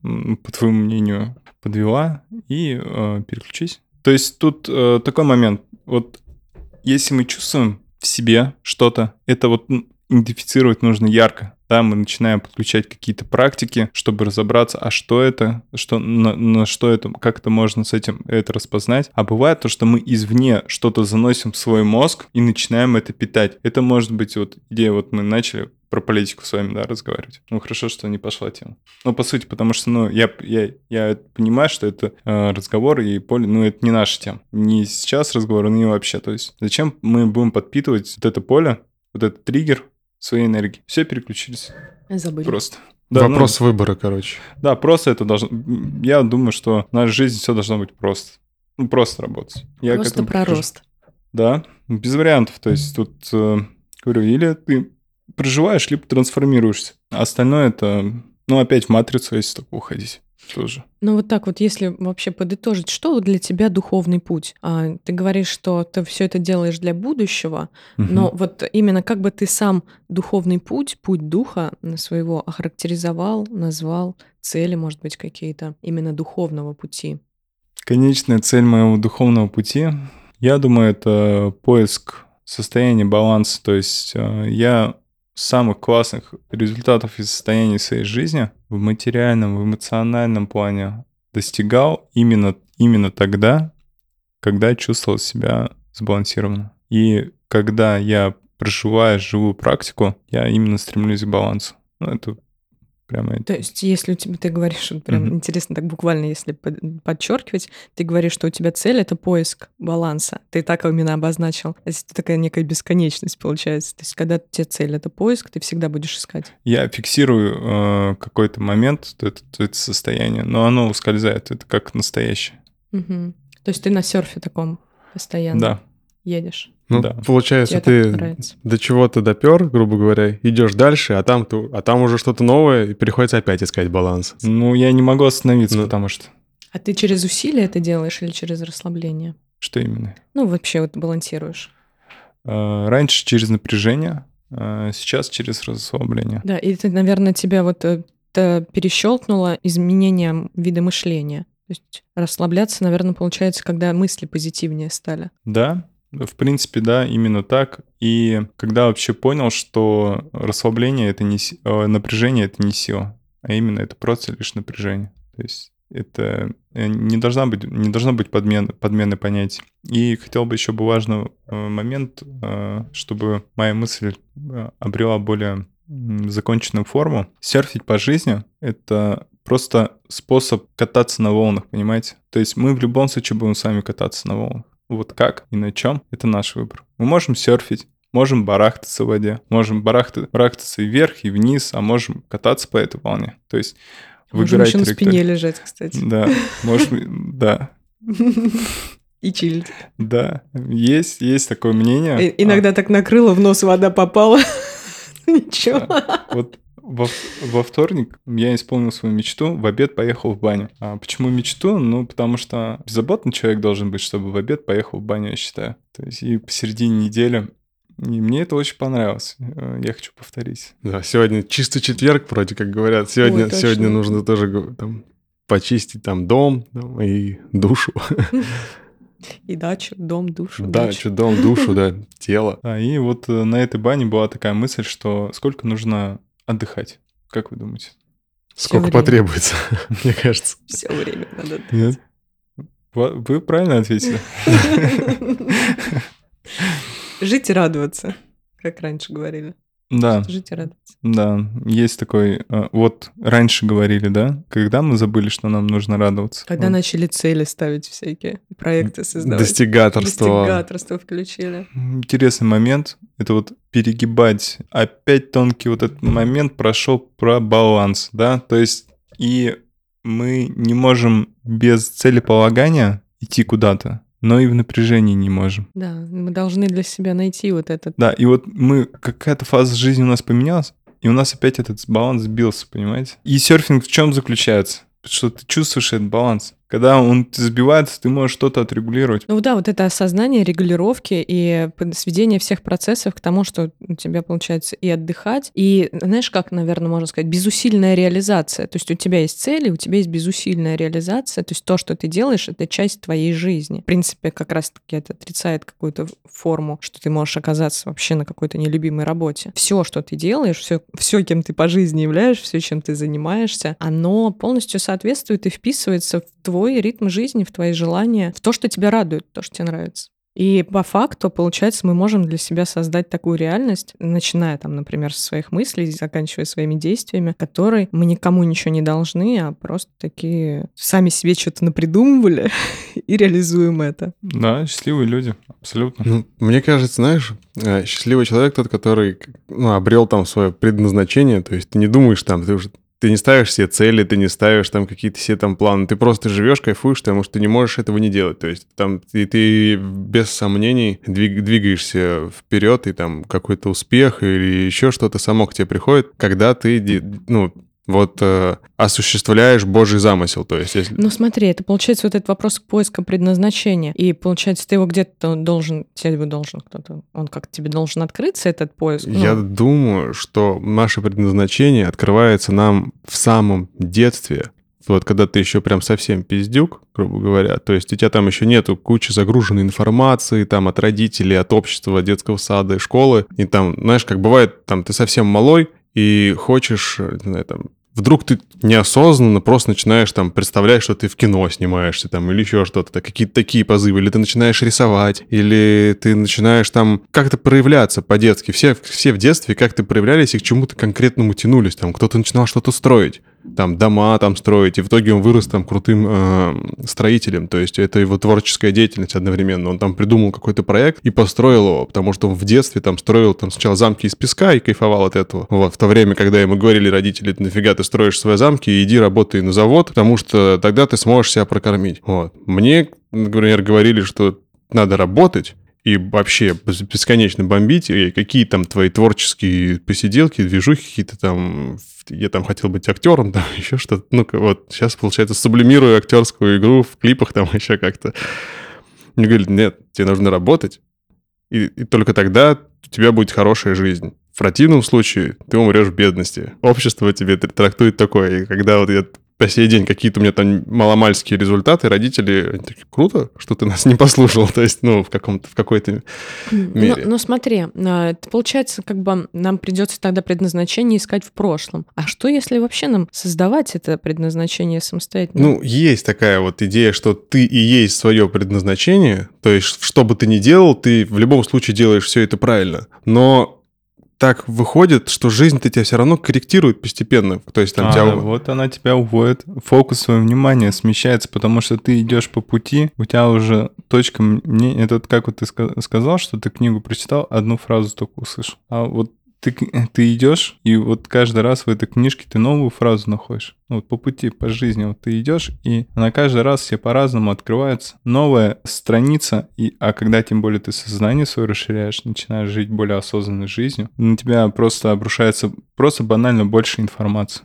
по твоему мнению, подвела и э, переключись. То есть тут э, такой момент. Вот если мы чувствуем в себе что-то, это вот идентифицировать нужно ярко. Да, мы начинаем подключать какие-то практики, чтобы разобраться, а что это, что, на, на что это, как это можно с этим это распознать. А бывает то, что мы извне что-то заносим в свой мозг и начинаем это питать. Это может быть вот идея, вот мы начали про политику с вами, да, разговаривать. Ну, хорошо, что не пошла тема. Ну, по сути, потому что, ну, я, я, я понимаю, что это э, разговор и поле, ну, это не наша тема. Не сейчас разговор, не вообще. То есть зачем мы будем подпитывать вот это поле, вот этот триггер своей энергии? Все переключились. Забыли. Просто. Да, ну, Вопрос выбора, короче. да, просто это должно... Я думаю, что в нашей жизни все должно быть просто. Ну, просто работать. Я Просто про прихожу. рост. Да, без вариантов. То есть тут, э, говорю, или ты проживаешь, либо трансформируешься. А остальное это, ну, опять в матрицу, если так уходить тоже. Ну вот так вот, если вообще подытожить, что для тебя духовный путь? А, ты говоришь, что ты все это делаешь для будущего, но вот именно как бы ты сам духовный путь, путь духа своего охарактеризовал, назвал, цели, может быть, какие-то именно духовного пути? Конечная цель моего духовного пути, я думаю, это поиск состояния баланса. То есть э, я самых классных результатов и состояний своей жизни в материальном, в эмоциональном плане достигал именно, именно тогда, когда чувствовал себя сбалансированно. И когда я проживаю живую практику, я именно стремлюсь к балансу. Ну, это прямо... То есть, если у тебя, ты говоришь, вот прям Мгм. интересно так буквально, если под- подчеркивать, ты говоришь, что у тебя цель — это поиск баланса. Ты так именно обозначил. Это такая некая бесконечность получается. То есть, когда у тебя цель — это поиск, ты всегда будешь искать. Я фиксирую э, какой-то момент, это, это состояние, но оно ускользает, это как настоящее. Мгм. То есть, ты на серфе таком постоянно Да. Едешь. Ну, Да. получается, Тебе ты до чего-то допер, грубо говоря, идешь дальше, а там, ты, а там уже что-то новое, и приходится опять искать баланс. Ну, я не могу остановиться, Ну. потому что... А ты через усилие это делаешь или через расслабление? Что именно? Ну, вообще вот балансируешь. Э, Раньше через напряжение, э, сейчас через расслабление. Да, и это, наверное, тебя вот э, это перещелкнуло изменением вида мышления. То есть расслабляться, наверное, получается, когда мысли позитивнее стали. Да, в принципе, да, именно так. И когда вообще понял, что расслабление это не э, напряжение это не сила, а именно это просто лишь напряжение. То есть это э, не должна быть не должно быть подмен, подмены понятий. И хотел бы еще бы важный э, момент, чтобы моя мысль обрела более законченную форму. Серфить по жизни — это просто способ кататься на волнах, понимаете? То есть мы в любом случае будем с вами кататься на волнах. Вот как и на чем — это наш выбор. Мы можем серфить, можем барахтаться в воде, можем барахта- барахтаться и вверх, и вниз, а можем кататься по этой волне. То есть Можем выбирать еще на спине лежать, кстати. Да, можем, да, И чилить. да. Есть, есть такое мнение. Иногда так накрыло, в нос вода попала. Ничего. А, вот во, во вторник я исполнил свою мечту, в обед поехал в баню. А почему мечту? Ну, потому что беззаботный человек должен быть, чтобы в обед поехал в баню, я считаю. То есть и посередине недели. И мне это очень понравилось. Э, Я хочу повторить. Да, сегодня чистый четверг, вроде как говорят. Сегодня, Ой, сегодня нужно тоже там, почистить там дом там, и душу. И дачу, дом, душу. Да, дачу. что дом, душу, да, тело. А, и вот э, на этой бане была такая мысль, что сколько нужно отдыхать. Как вы думаете? Сколько время. потребуется, мне кажется. Все время надо. Нет? Вы вы правильно ответили? Жить и радоваться, как раньше говорили. Да, Жить и радоваться. да, есть такой... э, Вот раньше говорили, да? Когда мы забыли, что нам нужно радоваться? Когда Вот. начали цели ставить всякие, проекты создавать. Достигаторство. Достигаторство включили. Интересный момент. Это вот перегибать. Опять тонкий вот этот момент прошел про баланс, да? То есть и мы не можем без целеполагания идти куда-то, но и в напряжении не можем. Да, мы должны для себя найти вот этот. Да, и вот мы, какая-то фаза жизни у нас поменялась, и у нас опять этот баланс сбился, понимаете? И серфинг в чем заключается? Что ты чувствуешь этот баланс. Когда он сбивается, ты можешь что-то отрегулировать. Ну да, вот это осознание регулировки и сведение всех процессов к тому, что у тебя получается и отдыхать, и, знаешь, как, наверное, можно сказать, безусильная реализация. То есть у тебя есть цели, у тебя есть безусильная реализация, то есть то, что ты делаешь, это часть твоей жизни. В принципе, как раз-таки это отрицает какую-то форму, что ты можешь оказаться вообще на какой-то нелюбимой работе. Все, что ты делаешь, все, все, кем ты по жизни являешься, все, чем ты занимаешься, оно полностью соответствует и вписывается в твой ритм жизни, в твои желания, в то, что тебя радует, то, что тебе нравится. И по факту, получается, мы можем для себя создать такую реальность, начиная там, например, со своих мыслей, заканчивая своими действиями, которые мы никому ничего не должны, а просто такие сами себе что-то напридумывали и реализуем это. Да, счастливые люди, абсолютно. Ну, мне кажется, знаешь, э, счастливый человек тот, который ну, обрел там свое предназначение, то есть ты не думаешь там, ты уже ты не ставишь себе цели, ты не ставишь там какие-то все там планы, ты просто живешь, кайфуешь, потому что ты не можешь этого не делать. То есть там ты, ты без сомнений двиг, двигаешься вперед, и там какой-то успех или еще что-то само к тебе приходит, когда ты, ну, вот э, осуществляешь Божий замысел, то есть если... Ну смотри, это получается вот этот вопрос поиска предназначения, и получается ты его где-то должен, тебе должен кто-то, он как тебе должен открыться, этот поиск? Ну... Я думаю, что наше предназначение открывается нам в самом детстве, вот когда ты еще прям совсем пиздюк, грубо говоря, то есть у тебя там еще нету кучи загруженной информации там от родителей, от общества, детского сада и школы, и там, знаешь, как бывает, там ты совсем малой, и хочешь, не знаю, там, вдруг ты неосознанно просто начинаешь там представлять, что ты в кино снимаешься там или еще что-то, какие-то такие позывы, или ты начинаешь рисовать, или ты начинаешь там как-то проявляться по-детски. Все, все в детстве как-то проявлялись и к чему-то конкретному тянулись. Там кто-то начинал что-то строить там дома там строить, и в итоге он вырос там крутым э, строителем, то есть это его творческая деятельность одновременно. Он там придумал какой-то проект и построил его, потому что он в детстве там строил там сначала замки из песка и кайфовал от этого. Вот, в то время, когда ему говорили родители, нафига ты строишь свои замки, иди работай на завод, потому что тогда ты сможешь себя прокормить. Вот. Мне, например, говорили, что надо работать, и вообще бесконечно бомбить, и какие там твои творческие посиделки, движухи какие-то там, я там хотел быть актером, там еще что-то, ну вот сейчас, получается, сублимирую актерскую игру в клипах там еще как-то. Мне говорят, нет, тебе нужно работать, и, и только тогда у тебя будет хорошая жизнь. В противном случае ты умрешь в бедности. Общество тебе трактует такое. И когда вот я по сей день какие-то у меня там маломальские результаты, родители они такие, круто, что ты нас не послушал, то есть, ну, в, каком-то, в какой-то мере. Ну, ну, смотри, а, получается, как бы нам придется тогда предназначение искать в прошлом. А что, если вообще нам создавать это предназначение самостоятельно? Ну, есть такая вот идея, что ты и есть свое предназначение, то есть, что бы ты ни делал, ты в любом случае делаешь все это правильно. Но так выходит, что жизнь-то тебя все равно корректирует постепенно. То есть там а, тебя... вот она тебя уводит, фокус своего внимания смещается, потому что ты идешь по пути, у тебя уже точка... Мне, это как вот ты сказал, что ты книгу прочитал, одну фразу только услышал. А вот ты, ты идешь, и вот каждый раз в этой книжке ты новую фразу находишь. Ну, вот по пути, по жизни вот ты идешь, и она каждый раз все по-разному открывается. Новая страница, и, а когда тем более ты сознание свое расширяешь, начинаешь жить более осознанной жизнью, на тебя просто обрушается просто банально больше информации.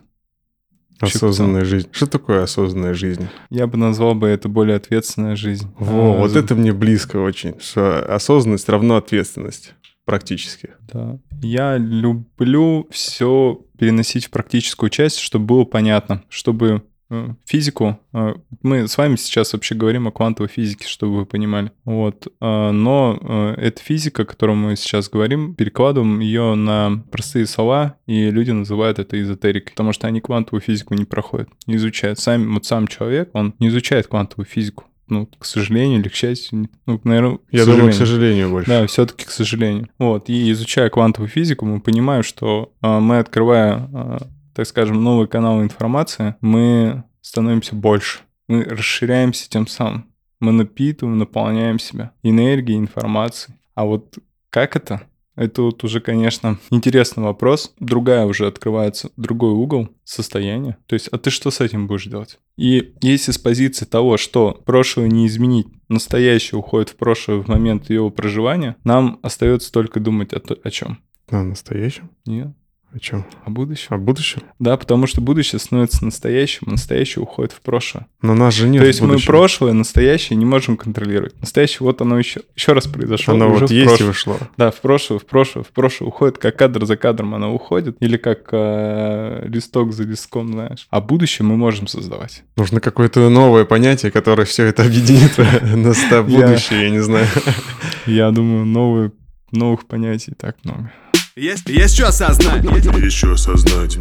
Осознанная жизнь. Что такое осознанная жизнь? Я бы назвал бы это более ответственная жизнь. Во, а, вот это мне близко очень, что осознанность равно ответственность практически. Да. Я люблю все переносить в практическую часть, чтобы было понятно, чтобы э, физику. Э, мы с вами сейчас вообще говорим о квантовой физике, чтобы вы понимали. Вот. Э, но эта физика, о которой мы сейчас говорим, перекладываем ее на простые слова, и люди называют это эзотерикой, потому что они квантовую физику не проходят, не изучают. Сам, вот сам человек, он не изучает квантовую физику ну, к сожалению или к счастью, ну, наверное, я думаю, к сожалению больше. Да, все-таки к сожалению. Вот, и изучая квантовую физику, мы понимаем, что э, мы, открывая, э, так скажем, новые каналы информации, мы становимся больше, мы расширяемся тем самым, мы напитываем, наполняем себя энергией, информацией. А вот как это? Это вот уже, конечно, интересный вопрос. Другая уже открывается, другой угол состояния. То есть, а ты что с этим будешь делать? И если с позиции того, что прошлое не изменить, настоящее уходит в прошлое в момент его проживания, нам остается только думать о, о чем? О настоящем? Нет. О чем? О будущем. О будущем? Да, потому что будущее становится настоящим, а настоящее уходит в прошлое. Но нас же нет То есть мы прошлое, настоящее не можем контролировать. Настоящее, вот оно еще, еще раз произошло. Оно уже вот в есть прошлое. и вышло. Да, в прошлое, в прошлое, в прошлое уходит, как кадр за кадром оно уходит, или как э, листок за листком, знаешь. А будущее мы можем создавать. Нужно какое-то новое понятие, которое все это объединит на будущее, я не знаю. Я думаю, новые, новых понятий так много. Есть, есть что осознать. Есть что осознать.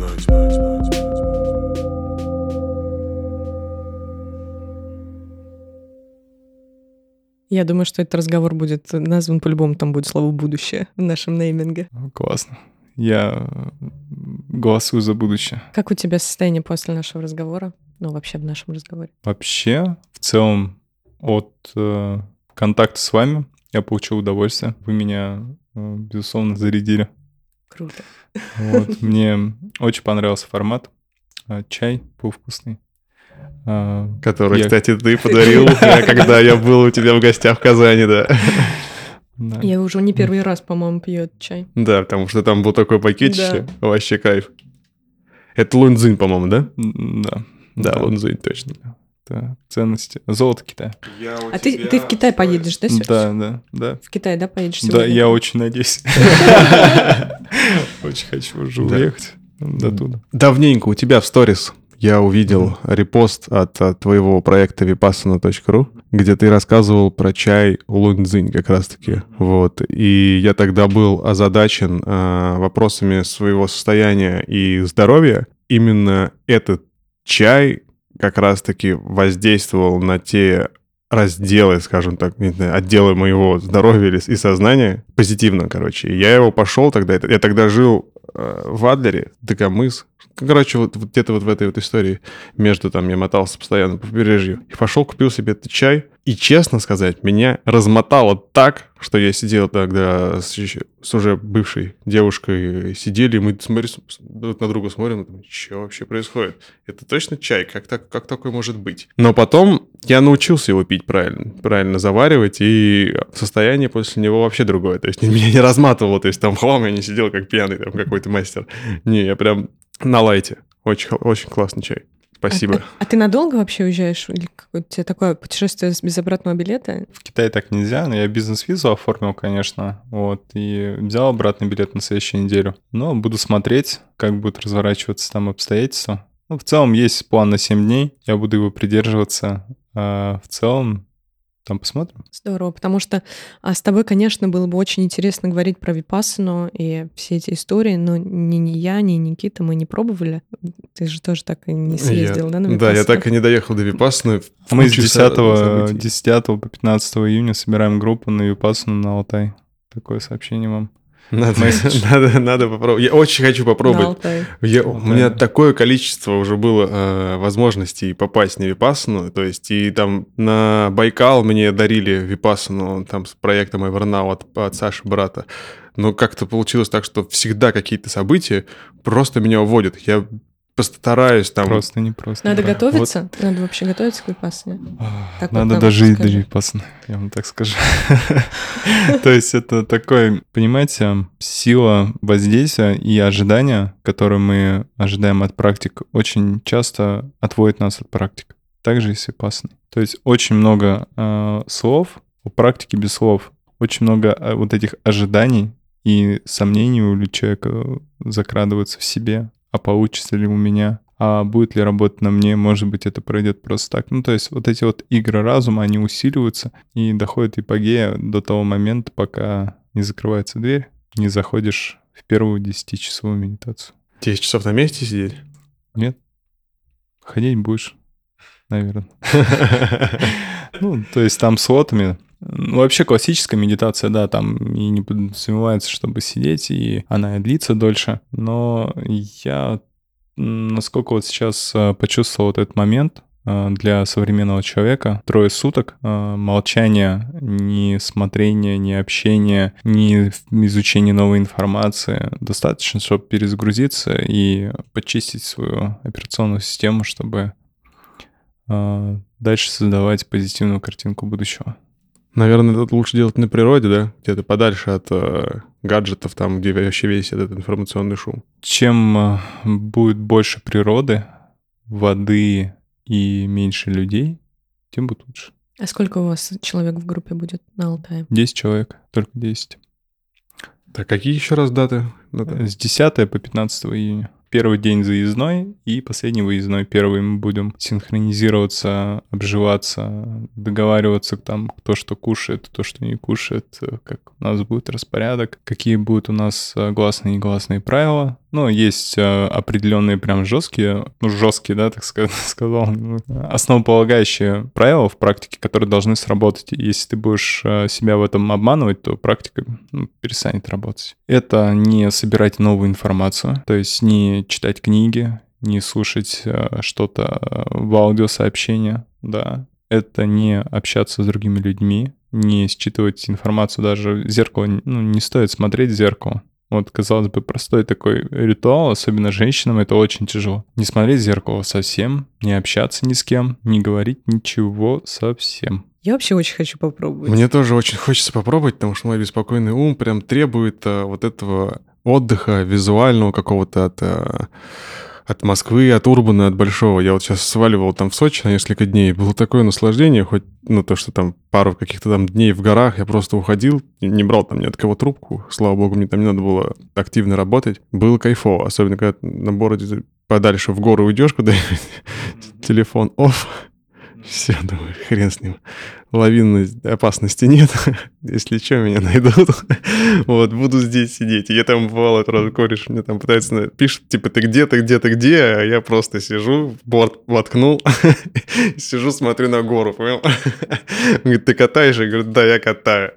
Я думаю, что этот разговор будет назван по-любому, там будет слово «будущее» в нашем нейминге. Классно. Я голосую за будущее. Как у тебя состояние после нашего разговора? Ну, вообще в нашем разговоре. Вообще, в целом, от э, контакта с вами я получил удовольствие. Вы меня, э, безусловно, зарядили. Круто. Вот. Мне очень понравился формат. А, Чай был вкусный. А, Который, Я- кстати, ты подарил, когда я был у тебя в гостях в Казани, да. да. Я уже не первый раз, по-моему, пью этот чай. Да, потому что там был такой пакетище, вообще кайф. Это лунзинь, по-моему, да? Да. Да, лунзинь, точно. Это ценности. Золото Китая. А ты, ты в Китай поедешь, да, Серж? Да, да, да. В Китай, да, поедешь Да, сегодня? я очень надеюсь. Очень хочу уже Да. уехать до туда. Давненько у тебя в сторис я увидел репост от, от твоего проекта vipassana.ru, где ты рассказывал про чай лунзинь как раз-таки. Вот. И я тогда был озадачен а, вопросами своего состояния и здоровья. Именно этот чай как раз-таки воздействовал на те разделы, скажем так, не знаю, отделы моего здоровья и сознания позитивно, короче. И я его пошел тогда, я тогда жил э, в Адлере, Дагомыс, короче, вот, вот где-то вот в этой вот истории между там я мотался постоянно по побережью. И пошел, купил себе этот чай. И, честно сказать, меня размотало так, что я сидел тогда с, с уже бывшей девушкой, сидели, мы смотри, друг на друга смотрим, думаем, что вообще происходит? Это точно чай? Как, так, как такое может быть? Но потом я научился его пить правильно, правильно заваривать, и состояние после него вообще другое. То есть меня не разматывало, то есть там хлам я не сидел как пьяный там какой-то мастер. Не, я прям на лайте. Очень, очень классный чай. Спасибо. А, а ты надолго вообще уезжаешь? Или у тебя такое путешествие без обратного билета? В Китае так нельзя, но я бизнес-визу оформил, конечно, вот, и взял обратный билет на следующую неделю. Но буду смотреть, как будут разворачиваться там обстоятельства. Ну, в целом есть план на 7 дней, я буду его придерживаться. А в целом, там посмотрим. Здорово, потому что а, с тобой, конечно, было бы очень интересно говорить про Випассану и все эти истории, но ни, ни я, ни Никита мы не пробовали. Ты же тоже так и не съездил, да, на Да, я Випассану? так и не доехал до Випассаны. Мы с куче 10, со- событий. 10 по 15 июня собираем группу на Випассану на Алтай. Такое сообщение вам. Надо, надо, надо попробовать. Я очень хочу попробовать. Я- у меня такое количество уже было э, возможностей попасть на Випассану. То есть и там на Байкал мне дарили Випассану там с проектом Evernow от, от Саши брата. Но как-то получилось так, что всегда какие-то события просто меня уводят. Я постараюсь там... Просто не просто. Надо Да. готовиться? Надо вообще готовиться к Випассане? Вот. Так вот Надо нам дожить до скажи. Випассаны, я вам так скажу. То есть это такой, понимаете, сила воздействия и ожидания, которые мы ожидаем от практик, очень часто отводит нас от практик. Также и с Випассаной. То есть очень много э, слов, у практики без слов, очень много э, вот этих ожиданий и сомнений у человека закрадываются в себе, а получится ли у меня, а будет ли работать на мне, может быть, это пройдет просто так. Ну, то есть вот эти вот игры разума, они усиливаются и доходят эпогея до того момента, пока не закрывается дверь, не заходишь в первую 10-часовую медитацию. 10 часов на месте сидеть? Нет? Ходить будешь, наверное. Ну, то есть там с лотами. Ну, вообще классическая медитация, да, там и не подразумевается, чтобы сидеть, и она и длится дольше. Но я, насколько вот сейчас э, почувствовал вот этот момент, э, для современного человека трое суток э, молчания, ни смотрения, ни общения, ни изучения новой информации достаточно, чтобы перезагрузиться и почистить свою операционную систему, чтобы дальше создавать позитивную картинку будущего. Наверное, это лучше делать на природе, да? Где-то подальше от э, гаджетов, там, где вообще весь этот информационный шум. Чем э, будет больше природы, воды и меньше людей, тем будет лучше. А сколько у вас человек в группе будет на Алтае? 10 человек, только 10. Так, какие еще раз даты? Даты? С 10 по 15 июня. Первый день заездной и последний выездной. Первый мы будем синхронизироваться, обживаться, договариваться там, кто что кушает, кто что не кушает, как у нас будет распорядок, какие будут у нас э, гласные и негласные правила Ну, есть э, определенные прям жесткие, ну, жесткие, да, так ска- сказал, основополагающие правила в практике, которые должны сработать. Если ты будешь э, себя в этом обманывать, то практика ну, перестанет работать. Это не собирать новую информацию, то есть не читать книги, не слушать э, что-то в аудиосообщения, да. Это не общаться с другими людьми, не считывать информацию даже в зеркало. Ну, не стоит смотреть в зеркало. Вот, казалось бы, простой такой ритуал, особенно женщинам, это очень тяжело. Не смотреть в зеркало совсем, не общаться ни с кем, не говорить ничего совсем. Я вообще очень хочу попробовать. Мне тоже очень хочется попробовать, потому что мой беспокойный ум прям требует э, вот этого отдыха визуального какого-то от, э, от Москвы, от Урбана, от Большого. Я вот сейчас сваливал там в Сочи на несколько дней. Было такое наслаждение, хоть, ну, то, что там пару каких-то там дней в горах я просто уходил, не брал там ни от кого трубку. Слава богу, мне там не надо было активно работать. Было кайфово, особенно когда на бороде подальше в горы уйдешь куда-нибудь, телефон офф, все, думаю, хрен с ним. Лавинной опасности нет. Если что, меня найдут. вот, буду здесь сидеть. Я там бывало, раз кореш мне там пытается, пишет, типа, ты где, ты где, ты где? А я просто сижу, борт воткнул, сижу, смотрю на гору, понял? Он говорит, ты катаешь? Я говорю, да, я катаю.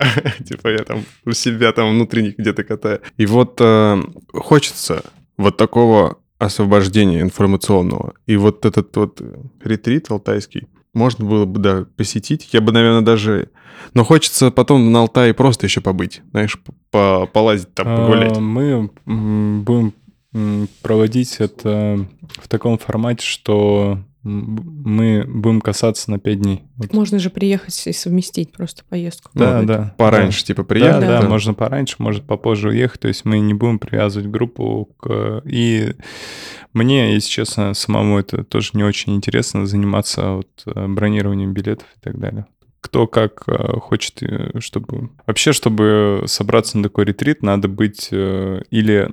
типа, я там у себя там внутренних где-то катаю. И вот э, хочется вот такого освобождения информационного. И вот этот вот ретрит алтайский, можно было бы, да, посетить. Я бы, наверное, даже... Но хочется потом на Алтае просто еще побыть, знаешь, по- полазить там, погулять. А, Мы м, будем проводить это в таком формате, что мы будем касаться на 5 дней. Вот. Можно же приехать и совместить просто поездку. Да, какую-то. да. Пораньше, типа, Да, приехать. да, Да. можно пораньше, может попозже уехать. То есть мы не будем привязывать группу к... И мне, если честно, самому это тоже не очень интересно заниматься вот э, бронированием билетов и так далее. Кто как э, хочет, э, чтобы... Вообще, чтобы собраться на такой ретрит, надо быть или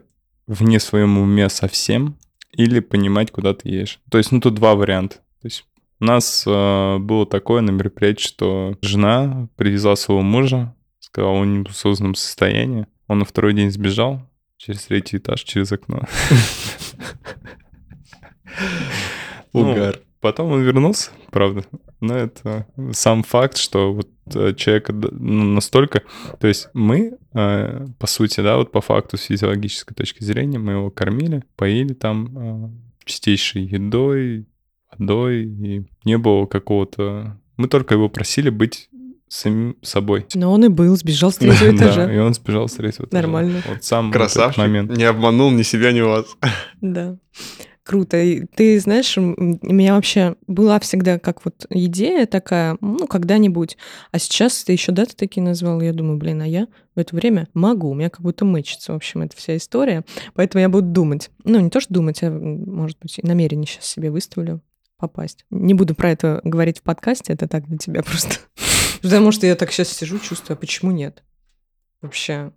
вне своем уме совсем, или понимать, куда ты едешь. То есть, ну, тут два варианта. То есть у нас э, было такое на мероприятии, что жена привезла своего мужа, сказала, он не в осознанном состоянии. Он на второй день сбежал через третий этаж, через окно. Угар. Потом он вернулся, правда. Но это сам факт, что вот э, человек ну, настолько... То есть мы, э, по сути, да, вот по факту с физиологической точки зрения, мы его кормили, поили там э, чистейшей едой, водой, и не было какого-то... Мы только его просили быть самим собой. Но он и был, сбежал с третьего Да, этажа. и он сбежал с третьего этажа. Нормально. Вот сам Красавчик. момент. Не обманул ни себя, ни вас. Да. Круто. И ты знаешь, у меня вообще была всегда как вот идея такая, ну, когда-нибудь. А сейчас ты еще даты такие назвал, я думаю, блин, а я в это время могу. У меня как будто мычится, в общем, эта вся история. Поэтому я буду думать. Ну, не то, что думать, а, может быть, и намерение сейчас себе выставлю попасть. Не буду про это говорить в подкасте, это так для тебя просто. Потому что я так сейчас сижу, чувствую, а почему нет? Вообще,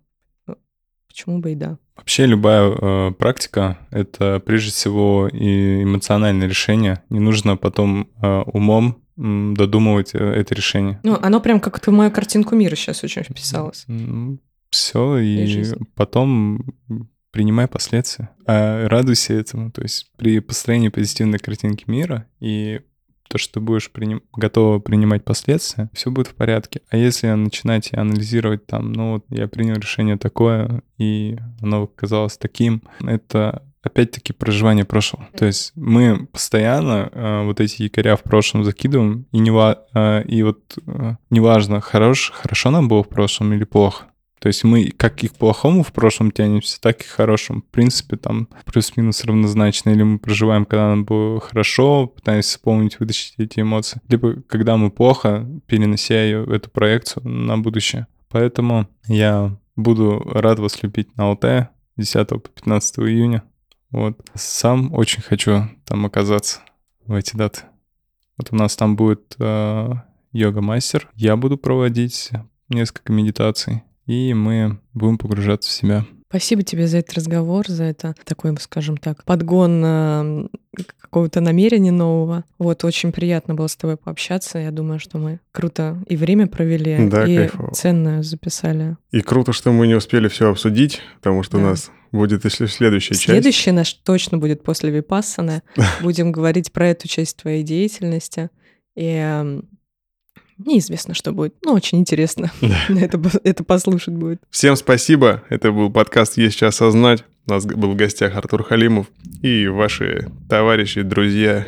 почему бы и да? Вообще любая э, практика — это прежде всего и эмоциональное решение. Не нужно потом э, умом додумывать э, это решение. Ну, оно прям как-то в мою картинку мира сейчас очень вписалось. Все, И и жизнь. потом принимай последствия. А радуйся этому. То есть при построении позитивной картинки мира и то, что ты будешь приним- готова принимать последствия, все будет в порядке. А если начинать анализировать там, ну вот я принял решение такое, и оно казалось таким, это опять-таки проживание прошлого. То есть мы постоянно э, вот эти якоря в прошлом закидываем, и, не э, и вот э, неважно, хорош, хорошо нам было в прошлом или плохо. То есть мы как и к плохому в прошлом тянемся, так и к хорошему. В принципе, там плюс-минус равнозначно. Или мы проживаем, когда нам было хорошо, пытаемся вспомнить, вытащить эти эмоции. Либо когда мы плохо, перенося ее, эту проекцию на будущее. Поэтому я буду рад вас любить на ЛТ 10 по 15 июня. Вот. Сам очень хочу там оказаться в эти даты. Вот у нас там будет э, йога-мастер. Я буду проводить несколько медитаций. И мы будем погружаться в себя. Спасибо тебе за этот разговор, за это такой, скажем так, подгон э, какого-то намерения нового. Вот, очень приятно было с тобой пообщаться. Я думаю, что мы круто и время провели, Да, и кайфово. ценное записали. И круто, что мы не успели все обсудить, потому что у Да. нас будет если следующая часть. Следующий наш точно будет после Випассаны. Будем говорить про эту часть твоей деятельности. И эм, неизвестно, что будет. Но очень интересно это, это послушать будет. Всем спасибо. Это был подкаст «Есть что осознать». У нас был в гостях Артур Халимов и ваши товарищи, друзья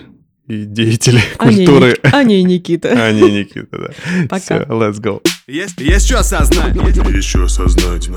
и деятели А культуры. А не Никита. А не Никита, да. Пока. Все, let's go. Есть, есть что осознать. Есть что осознать.